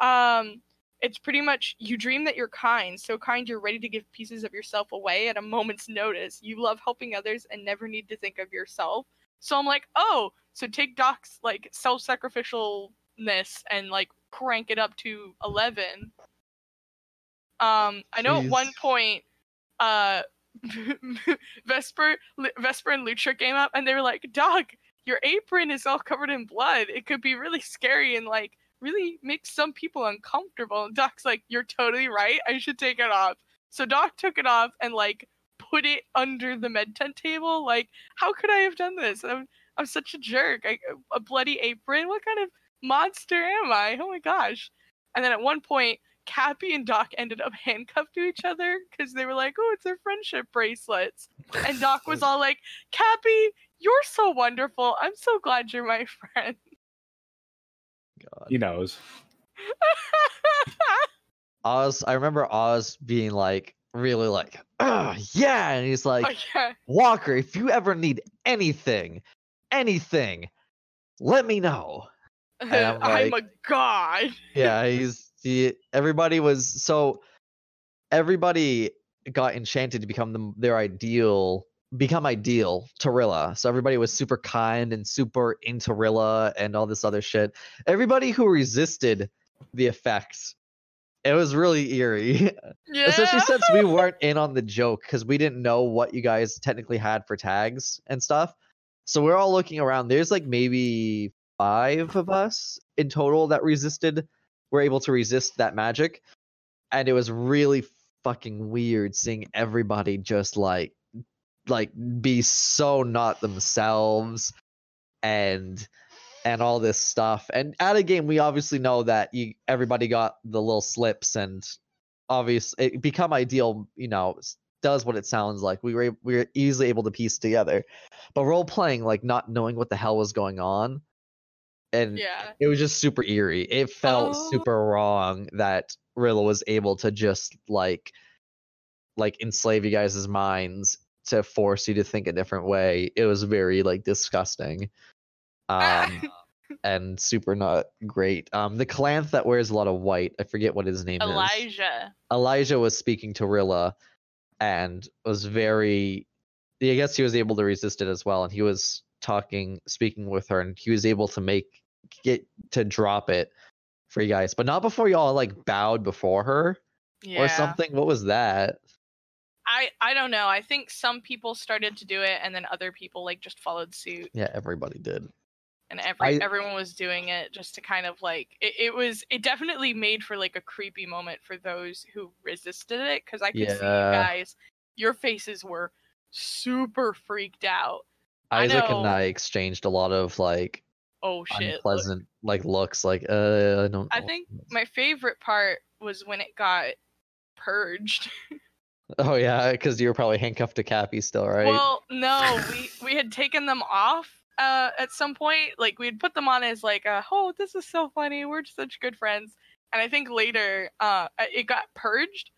Um it's pretty much you dream that you're kind, so kind you're ready to give pieces of yourself away at a moment's notice. You love helping others and never need to think of yourself. So I'm like, "Oh, so take Doc's like self-sacrificialness and like crank it up to 11. Um, I know at one point, uh, Vesper, Vesper and Lucha came up and they were like, "Doc, your apron is all covered in blood. It could be really scary and like really makes some people uncomfortable." And Doc's like, "You're totally right. I should take it off." So Doc took it off and like put it under the med tent table. Like, how could I have done this? I'm I'm such a jerk. I, a bloody apron. What kind of monster am I? Oh my gosh. And then at one point, Cappy and Doc ended up handcuffed to each other because they were like, oh, it's their friendship bracelets. And Doc was all like, Cappy, you're so wonderful. I'm so glad you're my friend. God. He knows. Oz, I remember Oz being like, really like, oh, yeah. And he's like, yeah. Walker, if you ever need anything, anything, let me know. I'm I'm a god. Yeah, he's he, everybody was so everybody got enchanted to become the, their ideal become ideal to Rilla. So everybody was super kind and super into Rilla and all this other shit. Everybody who resisted the effects, it was really eerie. Yeah. Especially since we weren't in on the joke because we didn't know what you guys technically had for tags and stuff. So we're all looking around. There's like maybe five of us in total that resisted, were able to resist that magic. And it was really fucking weird seeing everybody just like like be so not themselves and and all this stuff. And at a game, we obviously know that you everybody got the little slips and obvious it become ideal. You know, does what it sounds like. We were we were easily able to piece together, but role playing like not knowing what the hell was going on, and yeah. it was just super eerie. It felt Oh. super wrong that Rilla was able to just like like enslave you guys' minds to force you to think a different way. It was very like disgusting. Um and super not great. Um the Calanth that wears a lot of white, I forget what his name is. Elijah. Elijah was speaking to Rilla and was very I guess he was able to resist it as well and he was talking speaking with her and he was able to make get to drop it for you guys but not before y'all like bowed before her Yeah. or something what was that I I don't know. I think some people started to do it, and then other people like just followed suit, yeah everybody did and every I- everyone was doing it just to kind of like it, it was. It definitely made for like a creepy moment for those who resisted it, because I could see you guys, your faces were super freaked out. I Isaac know. and I exchanged a lot of like Oh shit! look. like looks like uh I don't I think my favorite part was when it got purged. oh yeah because you were probably handcuffed to Cappy still right Well, no, we we had taken them off uh, at some point. Like we had put them on as like, uh, oh, this is so funny. We're such good friends. And I think later, uh, it got purged.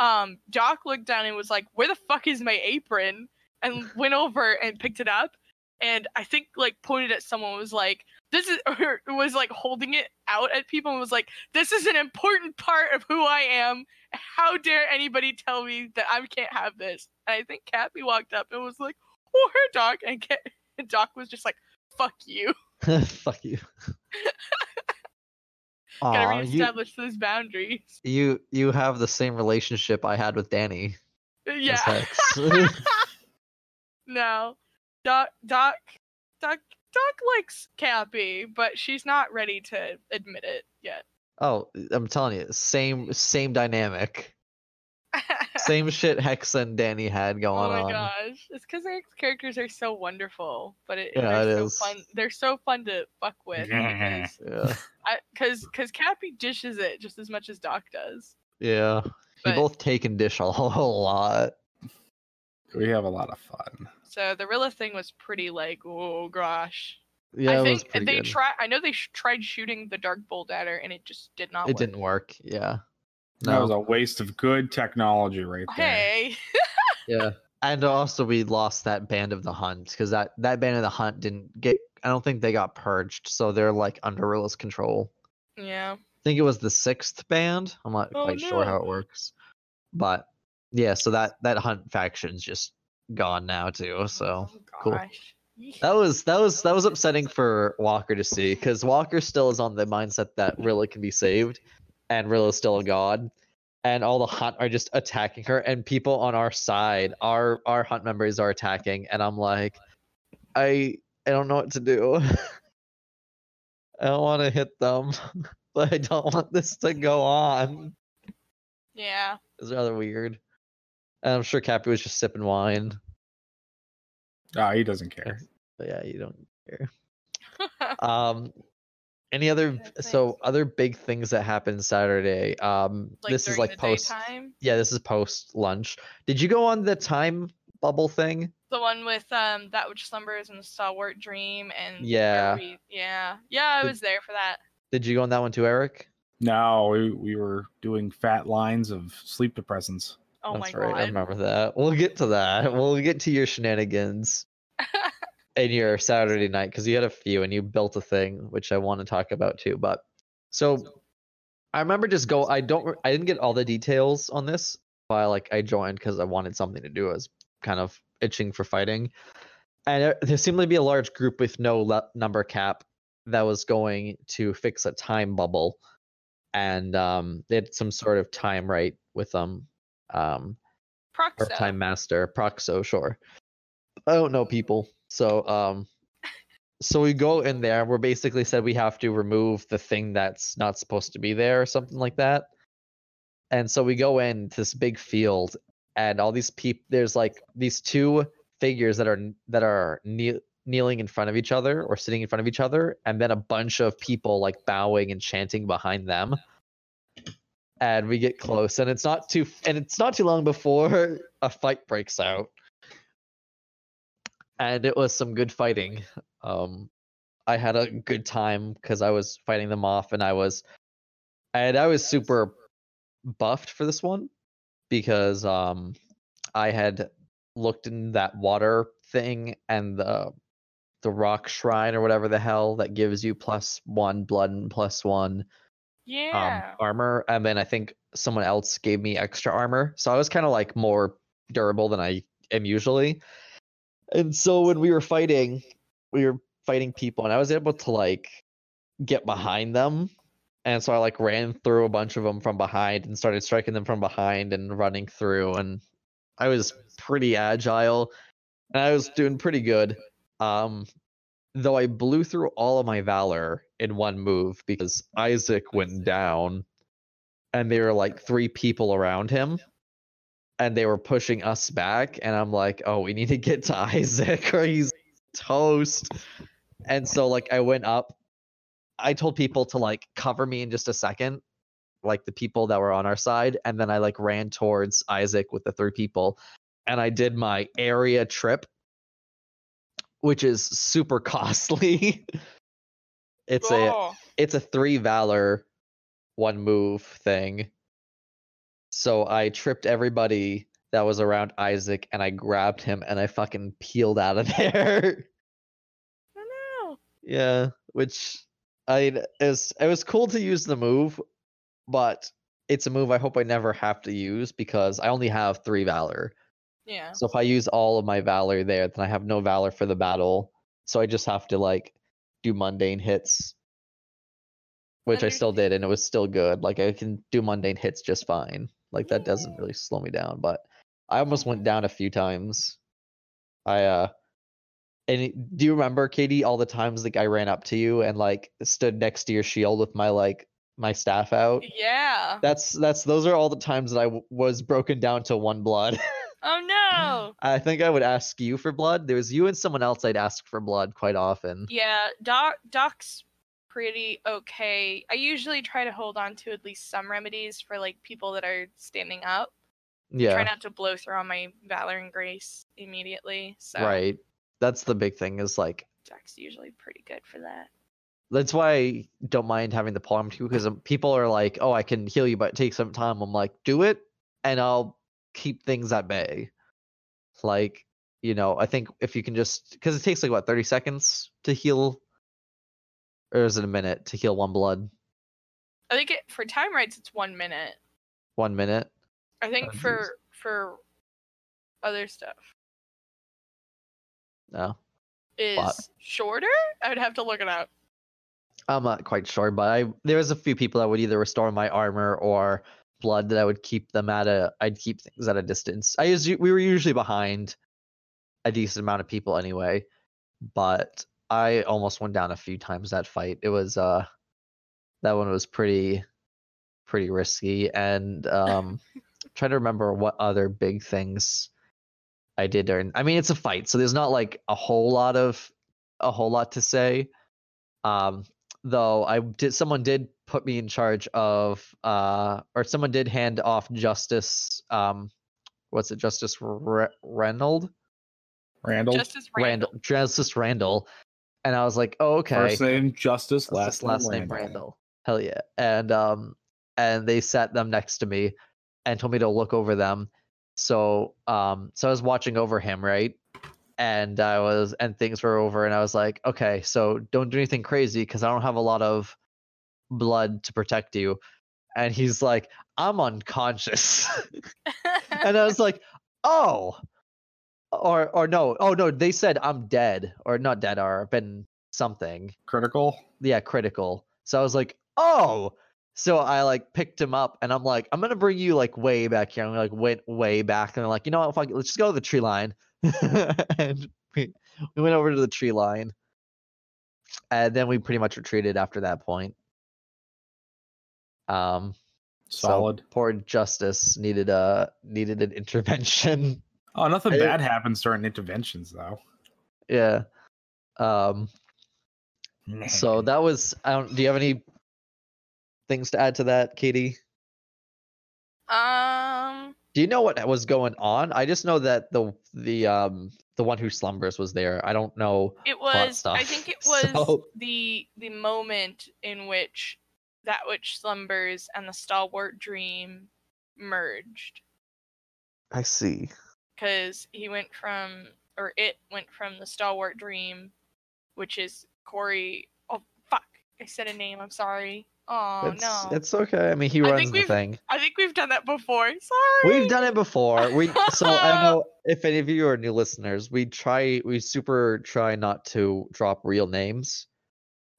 Um, Doc looked down and was like, "Where the fuck is my apron?" And went over and picked it up. And I think like pointed at someone was like, "This is," or was like holding it out at people and was like, "This is an important part of who I am. How dare anybody tell me that I can't have this?" And I think Cappy walked up and was like, "Oh, her Doc," and, Doc was just like, "Fuck you." fuck you Gotta Aw, you, reestablish those boundaries. you you have the same relationship I had with Danny uh, Yeah. No, Doc, Doc, Doc, Doc likes Cappy, but she's not ready to admit it yet. Oh, I'm telling you, same same dynamic. Same shit Hex and Danny had oh going on. oh my on. gosh, it's because their characters are so wonderful, but it, Yeah, they're it so is. fun. They're so fun to fuck with because Yeah. because because Cappy dishes it just as much as Doc does. Yeah. You But- both take and dish a whole lot. We have a lot of fun. So the Rilla thing was pretty like, oh gosh. Yeah, I it was think they good. try. I know they sh- tried shooting the dark bolt at her, and it just did not. it work. didn't work. Yeah. That was a waste of good technology right there. Hey, Yeah. And also we lost that band of the hunt because that that band of the hunt didn't get. I don't think they got purged, so they're like under Rilla's control. yeah. I think it was the sixth band. I'm not Oh, quite sure how it works, but yeah. So that that hunt faction's just gone now too. So Oh, cool. That was that was that was upsetting for Walker to see because Walker still is on the mindset that Rilla can be saved, and Rilla's still a god, and all the hunt are just attacking her, and people on our side, our our hunt members are attacking, and I'm like, I I don't know what to do. I don't want to hit them, but I don't want this to go on. Yeah. It's rather weird. And I'm sure Cappy was just sipping wine. Ah, he doesn't care. But yeah, you don't care. Um, any other Good so other big things that happened Saturday? Um, like this is like post. daytime. Yeah, this is post lunch. Did you go on the time bubble thing? The one with um that which slumbers and the stalwart dream and Yeah. we- yeah, yeah, I Did- was there for that. Did you go on that one too, Eric? No, we, we were doing fat lines of sleep depressants. Oh That's my right. I remember that. We'll get to that. We'll get to your shenanigans in your Saturday night because you had a few and you built a thing which I want to talk about too. But so I remember just go. I don't. I didn't get all the details on this, but like I joined because I wanted something to do. I was kind of itching for fighting, and there- there seemed to be a large group with no le- number cap that was going to fix a time bubble, and um, they had some sort of time right with them. Um, Proxo. time master proxo sure. I don't know people so um so we go in there we're basically said we have to remove the thing that's not supposed to be there or something like that. And so we go into this big field and all these people there's like these two figures that are that are kneel- kneeling in front of each other or sitting in front of each other and then a bunch of people like bowing and chanting behind them and we get close and it's not too and it's not too long before a fight breaks out. And it was some good fighting. Um i had a good time because i was fighting them off and i was and i was super buffed for this one because um i had looked in that water thing and the the rock shrine or whatever the hell that gives you plus one blood and plus one yeah. um, armor, and then I think someone else gave me extra armor, so I was kind of like more durable than I am usually. And so when we were fighting, we were fighting people, and I was able to like get behind them, and so I like ran through a bunch of them from behind and started striking them from behind and running through, and I was pretty agile, and I was doing pretty good. Um, though I blew through all of my valor in one move because Isaac went down and there were like three people around him and they were pushing us back and I'm like, "Oh, we need to get to Isaac or he's toast." And so like I went up. I told people to like cover me in just a second, like the people that were on our side, and then I like ran towards Isaac with the three people and I did my area trip which is super costly. it's a Oh, it's a three valor one move thing. So I tripped everybody that was around Isaac and I grabbed him and I fucking peeled out of there. oh no. yeah, which I is it was cool to use the move, but it's a move I hope I never have to use because I only have 3 valor. Yeah. So if I use all of my valor there, then I have no valor for the battle. So I just have to like do mundane hits, which I still did, and it was still good. Like I can do mundane hits just fine. Like that doesn't really slow me down. But I almost went down a few times. I uh, and it- do you remember, Katie, all the times like I ran up to you and like stood next to your shield with my like my staff out? Yeah. That's that's those are all the times that I w- was broken down to one blood. Oh no. I think I would ask you for blood. There was you and someone else I'd ask for blood quite often. Yeah, Doc Doc's pretty okay. I usually try to hold on to at least some remedies for like people that are standing up. Yeah. Try not to blow through on my valor and grace immediately. So right. That's the big thing is like Doc's usually pretty good for that. that's why I don't mind having the palm too because um, people are like, "Oh, I can heal you, but it takes some time." I'm like, "Do it, and I'll keep things at bay." Like, you know, I think if you can just because it takes like what 30 seconds to heal, or is it a minute to heal one blood? I think it for time rights it's one minute. One minute. I think Oh, geez. for for other stuff. Oh. No. is shorter. I would have to look it up. I'm not quite sure, but I there was a few people that would either restore my armor or blood that I would keep them at a I'd keep things at a distance. I usually we were usually behind a decent amount of people anyway, but I almost went down a few times that fight. It was uh that one was pretty pretty risky and um trying to remember what other big things I did during I mean it's a fight, so there's not like a whole lot of a whole lot to say. Um though I did someone did put me in charge of uh or someone did hand off justice um what's it justice Re- Reynolds Randall. Justice Randall. Randall Justice Randall and I was like oh okay First name Justice, Last, last, last name Randall. Hell yeah. And um and they sat them next to me and told me to look over them. So um so I was watching over him, right? And I was and things were over and I was like, okay, so don't do anything crazy because I don't have a lot of blood to protect you. And he's like, I'm unconscious. and I was like, oh. Or or no, oh no, they said I'm dead. Or not dead, or been something Critical. yeah critical so i was like oh so i like picked him up and i'm like i'm gonna bring you like way back here and we like went way back and I'm like you know what fuck let's just go to the tree line and we, we went over to the tree line and then we pretty much retreated after that point um so Solid. poor justice needed a needed an intervention Oh, nothing I- bad happens during interventions though. yeah um so that was i don't do you have any things to add to that katie um. Do you know what was going on? I just know that the the um the one who slumbers was there. I don't know. It plot was. I think it was so- the the moment in which that which slumbers and the stalwart dream merged, I see. because he went from, or it went from the stalwart dream, which is Corey. Oh fuck! I said a name. I'm sorry. Oh it's, no. it's okay. I mean, he runs the thing. I think we've done that before. Sorry. We've done it before. We so I don't know if any of you are new listeners. We try. We super try not to drop real names.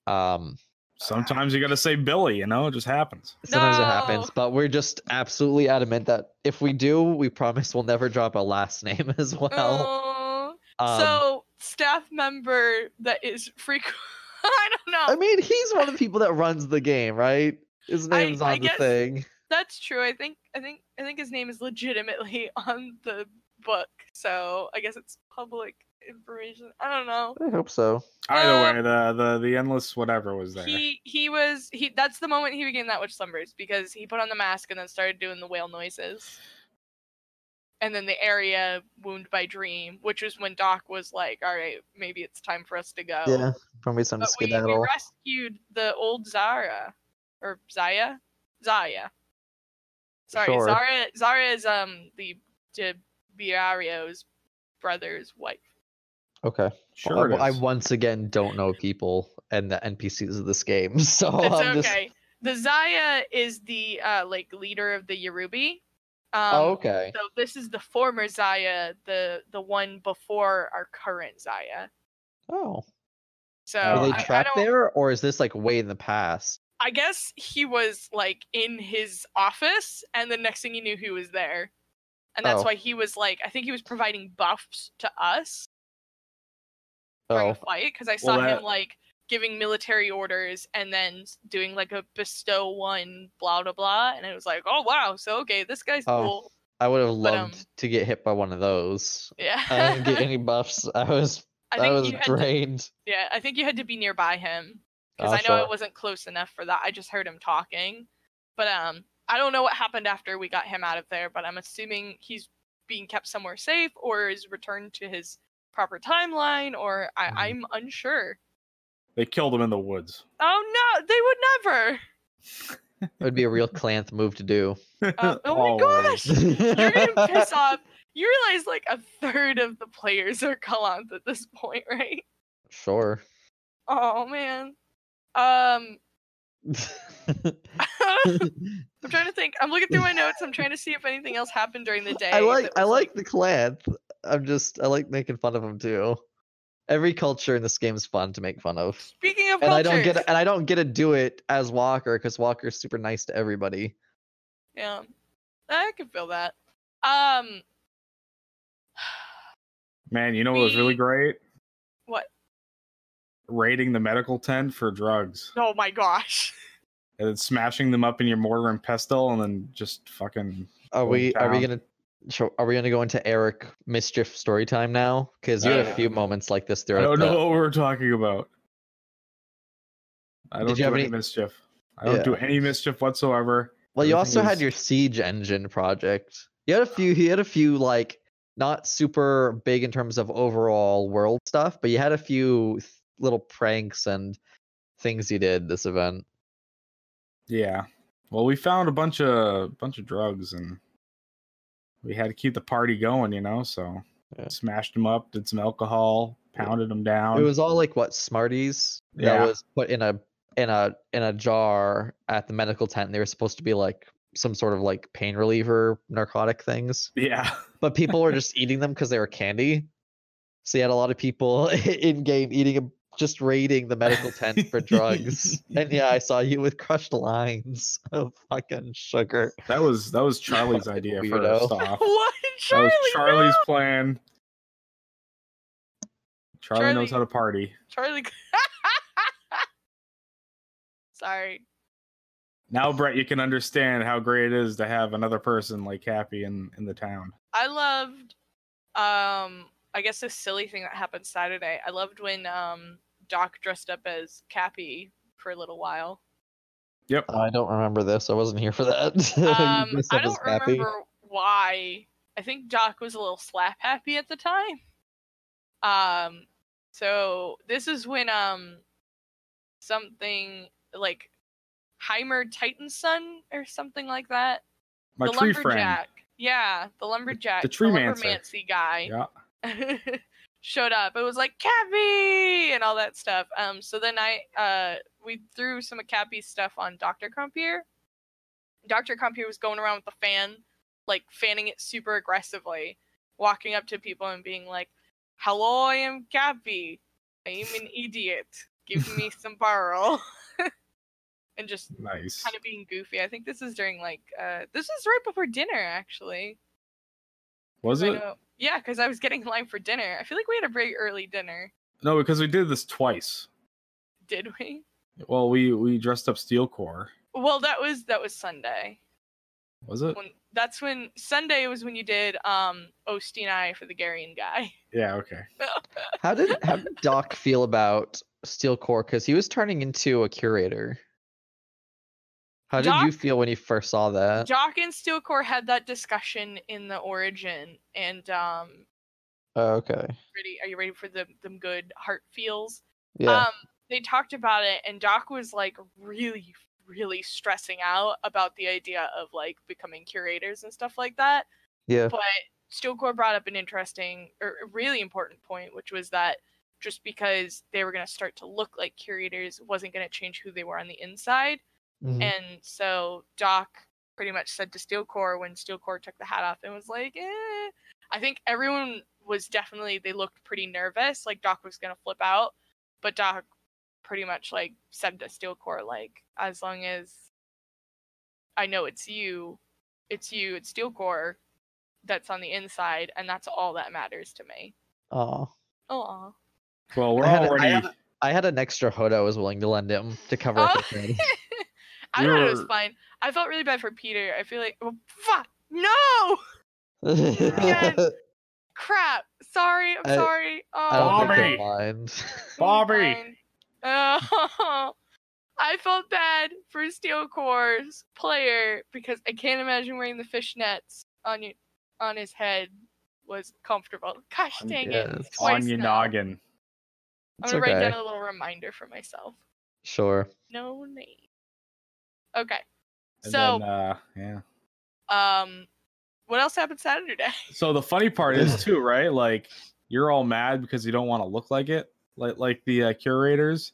Um, Sometimes you gotta say Billy, you know, it just happens. sometimes it happens, but we're just absolutely adamant that if we do, we promise we'll never drop a last name as well. Oh. Um, so staff member that is frequent. I don't know. I mean, he's one of the people that runs the game, right? His name's I on the thing. That's true. I think I think I think his name is legitimately on the book, so I guess it's public information. I don't know. I hope so. Either Uh, way, the the the endless whatever was there. He he was he. That's the moment he became that witch slumbers because he put on the mask and then started doing the whale noises. And then the area wound by dream, which was when Doc was like, "All right, maybe it's time for us to go." Yeah, probably some But we, we rescued the old Zara or Zaya, Zaya. Sorry, Sure. Zara. Zara is um the Dibiario's brother's wife. Okay. sure, Well, I, I once again don't know people and the NPCs of this game, so It's I'm just. okay. The Zaya is the uh like leader of the Yorubi. Um, Oh, okay. So this is the former Zaya, the the one before our current Zaya. Oh, So are they I- I, there, or is this like way in the past? I guess he was like in his office, and the next thing you knew, he was there, and that's Oh. why he was like, I think he was providing buffs to us during Oh, the fight because I Well, saw that- him like giving military orders and then doing like a bestow one, blah blah blah, and it was like, oh wow, so okay, this guy's Oh. cool. I would have but, loved um, to get hit by one of those. Yeah, I didn't get any buffs. I was I I think was you had to, drained. yeah, I think you had to be nearby him because Oh, I know I sure. wasn't close enough for that. I just heard him talking, but um, I don't know what happened after we got him out of there. But I'm assuming he's being kept somewhere safe or is returned to his proper timeline, or I, Mhm. I'm unsure. They killed him in the woods. Oh no, they would never. It would be a real Clanth move to do. Uh, oh my gosh, you're gonna piss off. You realize like a third of the players are Kalanth at this point, right? Sure. Oh man. Um, I'm trying to think. I'm looking through my notes. I'm trying to see if anything else happened during the day. I like I was, like the Clanth. I'm just I like making fun of him too. Every culture in this game is fun to make fun of. Speaking of And I don't get and I don't get to do it as Walker because Walker's super nice to everybody. Yeah, I can feel that. Um, Man, you know what was really great? what? Raiding the medical tent for drugs. Oh my gosh. And then smashing them up in your mortar and pestle and then just fucking Are Going we are we gonna are we gonna go into Eric mischief story time now? Because you had a Uh, few moments like this throughout. I don't the- know what we're talking about. I Did don't you do have any mischief. I don't Yeah. do any mischief whatsoever. Well, you Everything also had your siege engine project. You had a few. He had a few like not super big in terms of overall world stuff, but you had a few th- little pranks and things you did this event. Yeah. Well, we found a bunch of bunch of drugs and we had to keep the party going, you know. So Yeah. smashed them up, did some alcohol, pounded them down. It was all like what Smarties Yeah. that was put in a in a in a jar at the medical tent. They were supposed to be like some sort of like pain reliever narcotic things, yeah. but people were just eating them because they were candy. So you had a lot of people in game eating just raiding the medical tent for drugs. And yeah, I saw you with crushed lines of fucking sugar. That was that was Charlie's idea weirdo. first off. what, That Charlie? was Charlie's no! plan. Charlie, knows how to party. Charlie. Sorry. Now, Brett, you can understand how great it is to have another person like Happy in in the town. I loved um I guess this silly thing that happened Saturday. I loved when um Doc dressed up as Cappy for a little while. Yep. I don't remember this. I wasn't here for that. Um I don't Cappy? remember why. I think Doc was a little slap happy at the time. Um so this is when um something like Heimer Titan's son or something like that. My the tree friend. lumberjack. Yeah, the lumberjack, the tree mancer. lumbermancy guy. Yeah. showed up. It was like Cappy and all that stuff. Um, so then I uh we threw some of Cappy's stuff on Dr. Compier. Dr. Compier was going around with the fan, like fanning it super aggressively, walking up to people and being like, Hello, I am Cappy. I am an idiot. Give me some barrel. and just Nice. kind of being goofy. I think this is during like uh this is right before dinner actually. Was it? Know- Yeah, because I was getting in line for dinner. I feel like we had a very early dinner. No, because we did this twice. Did we? Well, we we dressed up Steel Core. Well, that was that was Sunday. Was it? When that's when Sunday was when you did um Osteen I for the Garian guy. Yeah. Okay. How did how did Doc feel about Steel Core? Because he was turning into a curator. How did you feel when you first saw that? Jock and Steelcore had that discussion in the origin, and um, Oh, okay. ready? Are you ready for the them good heart feels? Yeah. Um, they talked about it, and Doc was like really, really stressing out about the idea of like becoming curators and stuff like that. yeah. But Steelcore brought up an interesting or really important point, which was that just because they were going to start to look like curators wasn't going to change who they were on the inside. Mhm. And so Doc pretty much said to Steelcore when Steelcore took the hat off and was like, eh. I think everyone was definitely, they looked pretty nervous, like Doc was going to flip out. But Doc pretty much like said to Steelcore, like, as long as I know it's you, it's you, it's Steelcore that's on the inside, and that's all that matters to me. Aw. Oh, Well, we're I had a- I had I had an extra hood I was willing to lend him to cover up his head. I thought it was fine. I felt really bad for Peter. I feel like, oh, fuck, no, crap. Sorry, I'm I- sorry. Oh, I don't Bobby. Bobby. Oh, I felt bad for Steel Core's player because I can't imagine wearing the fishnets on you on his head was comfortable. Gosh dang yeah, it! on your now. noggin. I'm gonna write down a little reminder for myself. Sure. No name. Okay. And So, then, uh, yeah. um, what else happened Saturday? So the funny part is too, right? Like you're all mad because you don't want to look like it, like like the uh, curators,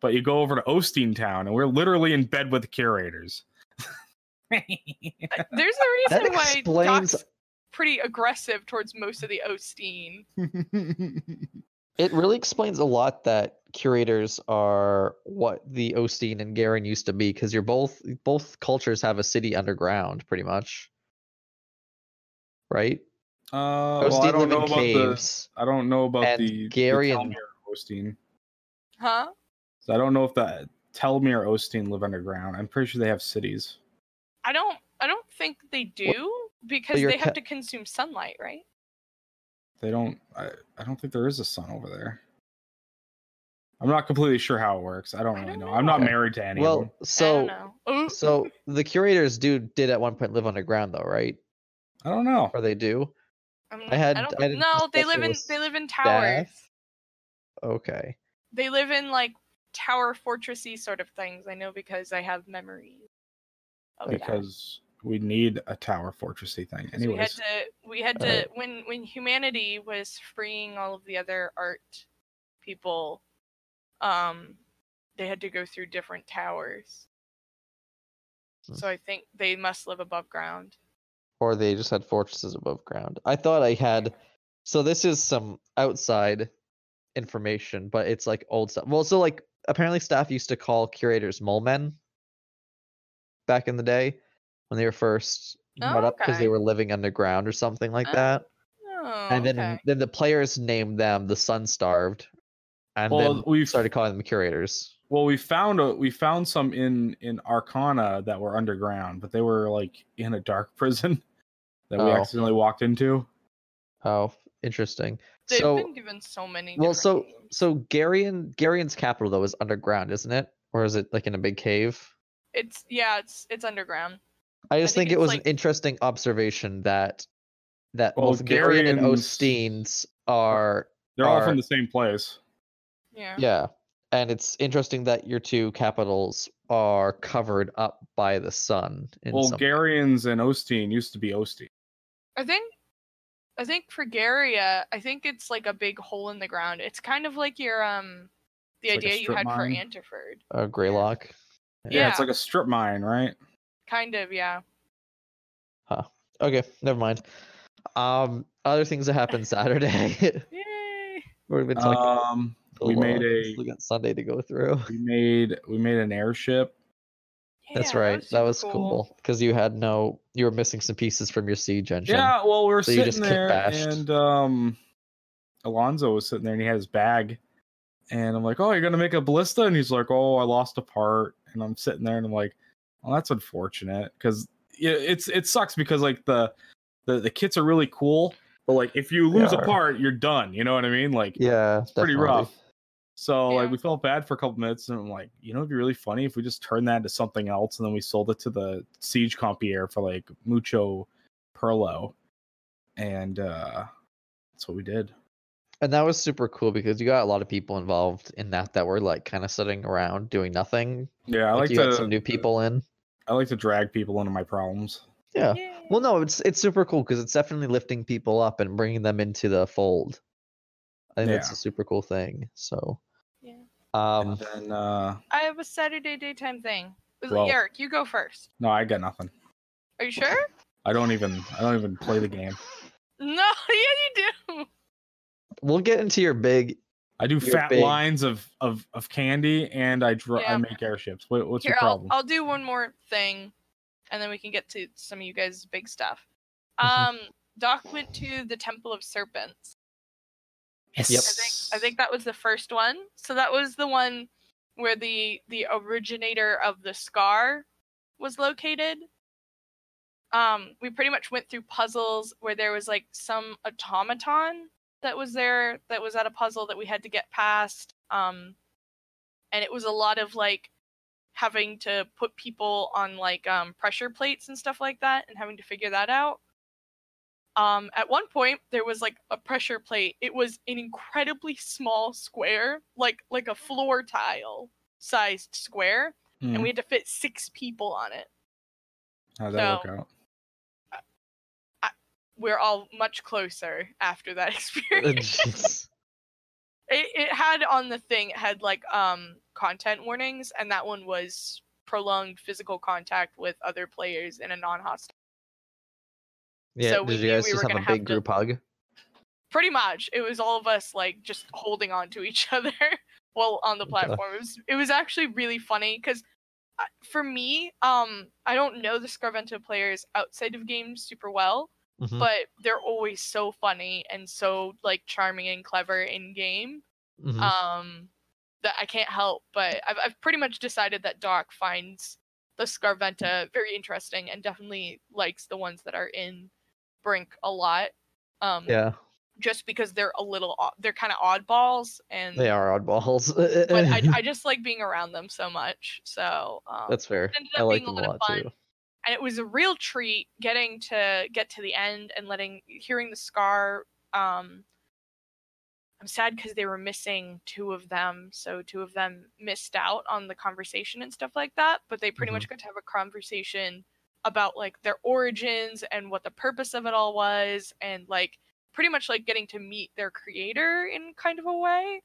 but you go over to Osteen Town and we're literally in bed with the curators. There's a That reason why explains- Doc's pretty aggressive towards most of the Osteen. It really explains a lot that curators are what the Osteen and Garen used to be, because you're both both cultures have a city underground, pretty much. Right? Uh, well, I Osteen don't live know in about the. caves. I don't know about and the Gary the and- Osteen. Huh? So I don't know if the Telmir Osteen live underground. I'm pretty sure they have cities. I don't. I don't think they do because they have ca- to consume sunlight, right? They don't. I, I don't think there is a sun over there. I'm not completely sure how it works. I don't I really don't know. I'm not married to any of Well, them. I don't so so the curators do did at one point live underground though, right? I don't know. Or they do? I had- I don't, I had a no, they live in they live in towers. Staff. Okay. They live in like tower fortressy sort of things. I know because I have memories of. Because we need a tower fortressy thing. 'Cause we had to we had to Alright. when when humanity was freeing all of the other art people um they had to go through different towers Hmm. so i think they must live above ground Or they just had fortresses above ground. I thought I had so this is some outside information, but it's like old stuff. Well, so like apparently staff used to call curators mole men back in the day when they were first brought oh, up because they were living underground or something like Oh, that. oh, and then okay. then the players named them the sun starved and well, then we started calling them curators. well we found a, we found some in in Arcana that were underground, but they were like in a dark prison that we Oh. accidentally walked into. Oh, interesting. they've so been given so many well, so names. so Garion Garion's capital though is underground, isn't it? Or is it like in a big cave? it's yeah it's it's underground I just think think, it was like- an interesting observation that that Well, both Garion and Garion's- Osteen's are They're all from the same place. yeah yeah. And it's interesting that your two capitals are covered up by the sun. In some- Bulgarians and Osteen used to be Osteen. i think i think for garia i think it's like a big hole in the ground it's kind of like your um the It's like idea you strip had for mine. Antiford. uh, Greylock. Yeah, it's Yeah. like a strip mine, right? Kind of, yeah. Huh. Okay, never mind. Um, other things that happened Saturday. Yay! We've been talking Um, so we made a we got Sunday to go through. we made we made an airship. That's Yeah, right. That was, super cool because you had no, you were missing some pieces from your siege engine. Yeah, well, we were So you sitting just kit there, bashed. and um, Alonzo was sitting there, and he had his bag, and I'm like, "Oh, you're gonna make a ballista?" And he's like, "Oh, I lost a part," and I'm sitting there, and I'm like, "Well, that's unfortunate because it's it sucks because like the the the kits are really cool, but like if you lose a part, you're done. You know what I mean? Like, Yeah, it's pretty definitely. rough. So like we felt bad for a couple minutes, and I'm like, you know, it'd be really funny if we just turned that into something else, and then we sold it to the Siege Compier for like mucho perlo, and uh that's what we did. And that was super cool because you got a lot of people involved in that that were like kind of sitting around doing nothing. Yeah, I like like, you to had some new people in. I like to drag people into my problems. Yeah. Yay. Well, no, it's it's super cool because it's definitely lifting people up and bringing them into the fold. I think that's a super cool thing. So, Yeah. um, and then uh I have a Saturday daytime thing. Was it Well- Eric, you go first. no, I got nothing. Are you sure? I don't even I don't even play the game. No, yeah, you do. we'll get into your big. I do You're fat big. lines of of of candy, and I dr- I make airships. What, what's Here, your I'll, problem? I'll do one more thing, and then we can get to some of you guys' big stuff. Mhm. Um, Doc went to the Temple of Serpents. yes. Yep. I think I think that was the first one. So that was the one where the the originator of the scar was located. Um, we pretty much went through puzzles where there was like some automaton that was there that was at a puzzle that we had to get past. Um, and it was a lot of like having to put people on like um, pressure plates and stuff like that and having to figure that out um at one point there was like a pressure plate it was an incredibly small square like like a floor tile sized square Mhm. and we had to fit six people on it How'd that so- work out? We're all much closer after that experience it, it had on the thing it had like um content warnings and that one was prolonged physical contact with other players in a non-hostile yeah. So we did you guys we just have a gonna have big to- group hug? pretty much it was all of us like just holding on to each other while on the platform. It was it was actually really funny because for me, um, I don't know the Scarventa players outside of games super well, Mhm. but they're always so funny and so like charming and clever in game. Mhm. Um, that I can't help. But I've I've pretty much decided that Doc finds the Scarventa very interesting and definitely likes the ones that are in Brink a lot. Um, yeah, just because they're a little they're kind of oddballs and they are oddballs. but I, I just like being around them so much so um, That's fair. ended I like being a them a lot lot of fun. too. And it was a real treat getting to get to the end and letting hearing the scar um i'm sad because they were missing two of them so two of them missed out on the conversation and stuff like that but they pretty Mhm. much got to have a conversation about like their origins and what the purpose of it all was and like pretty much like getting to meet their creator in kind of a way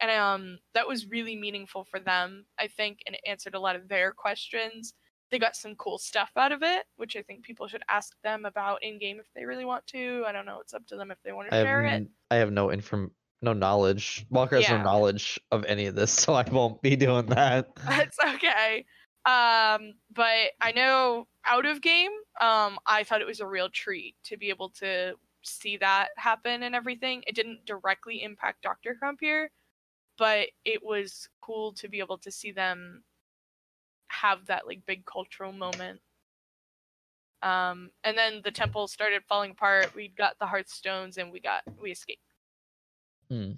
and um that was really meaningful for them i think and it answered a lot of their questions they got some cool stuff out of it which i think people should ask them about in game if they really want to i don't know it's up to them if they want to I have, share it I have no inform, no knowledge. Walker has Yeah. no knowledge of any of this, so I won't be doing that. That's okay. Um, but I know out of game, um, I thought it was a real treat to be able to see that happen and everything. It didn't directly impact Dr. Compier, but it was cool to be able to see them have that like big cultural moment. Um, and then the temple started falling apart. We got the hearthstones and we got we escaped. Hmm.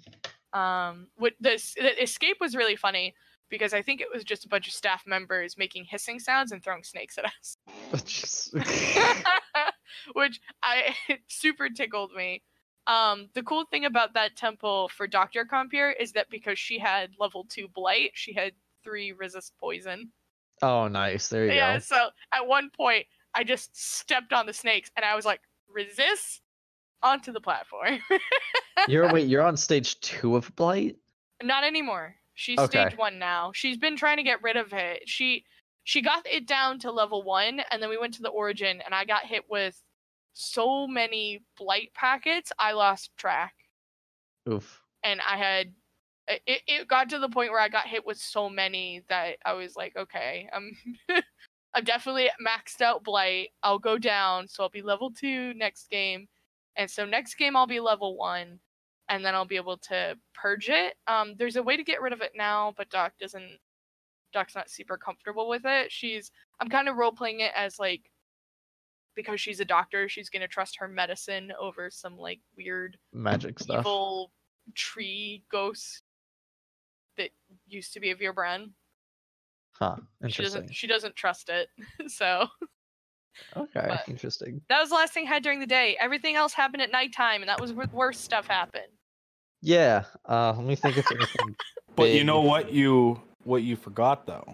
Um, what this the escape was really funny because I think it was just a bunch of staff members making hissing sounds and throwing snakes at us, Just- which I super tickled me. Um, the cool thing about that temple for Doctor Compier is that because she had level two blight, she had three resist poison. Oh, nice. There you go. Yeah, go. so at one point I just stepped on the snakes and I was like, resist onto the platform. You're wait. You're on stage two of Blight. Not anymore. She's Okay. stage one now. She's been trying to get rid of it. She she got it down to level one, and then we went to the origin, and I got hit with so many blight packets, I lost track, Oof. and I had. It, it got to the point where I got hit with so many that I was like, okay, I'm, I'm definitely maxed out blight. I'll go down, so I'll be level two next game, and so next game I'll be level one, and then I'll be able to purge it. Um, there's a way to get rid of it now, but Doc doesn't. Doc's not super comfortable with it. She's. I'm kind of role playing it as like, because she's a doctor, she's gonna trust her medicine over some like weird Magic stuff. evil tree ghost that used to be a brand. Huh. She Interesting. doesn't. She doesn't trust it. so Okay. but- Interesting. that was the last thing I had during the day. Everything else happened at nighttime, and that was where worse stuff happened. Yeah. Uh, let me think if anything. But you know what you what you forgot though?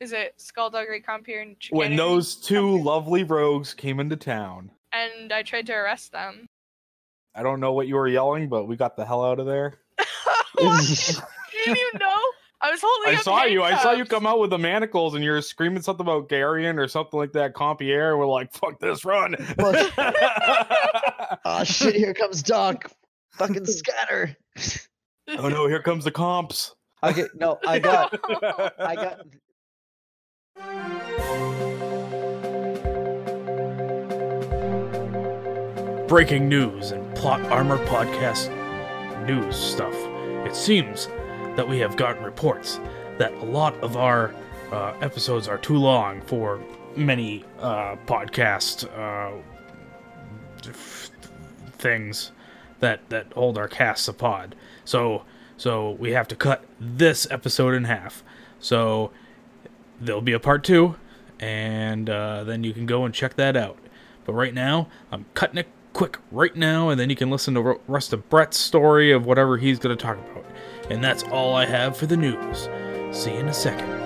Is it Skullduggery Compier and When those two lovely rogues came into town. and I tried to arrest them. I don't know what you were yelling, but we got the hell out of there. What? didn't even know. I was holding. I up saw you. I saw you come out with the manacles and you're screaming something about Garion or something like that, Compier. We're like, fuck this, run. oh shit! Here comes Doc. Fucking scatter. oh no, here comes the comps. Okay. No, I got. I got. breaking news and plot armor podcast news stuff. It seems that we have gotten reports that a lot of our uh, episodes are too long for many uh, podcast uh, things that that hold our casts a pod. So so we have to cut this episode in half. So there'll be a part two, and uh, then you can go and check that out. But right now, I'm cutting it quick right now, and then you can listen to rest of Brett's story of whatever he's going to talk about. And that's all I have for the news. See you in a second.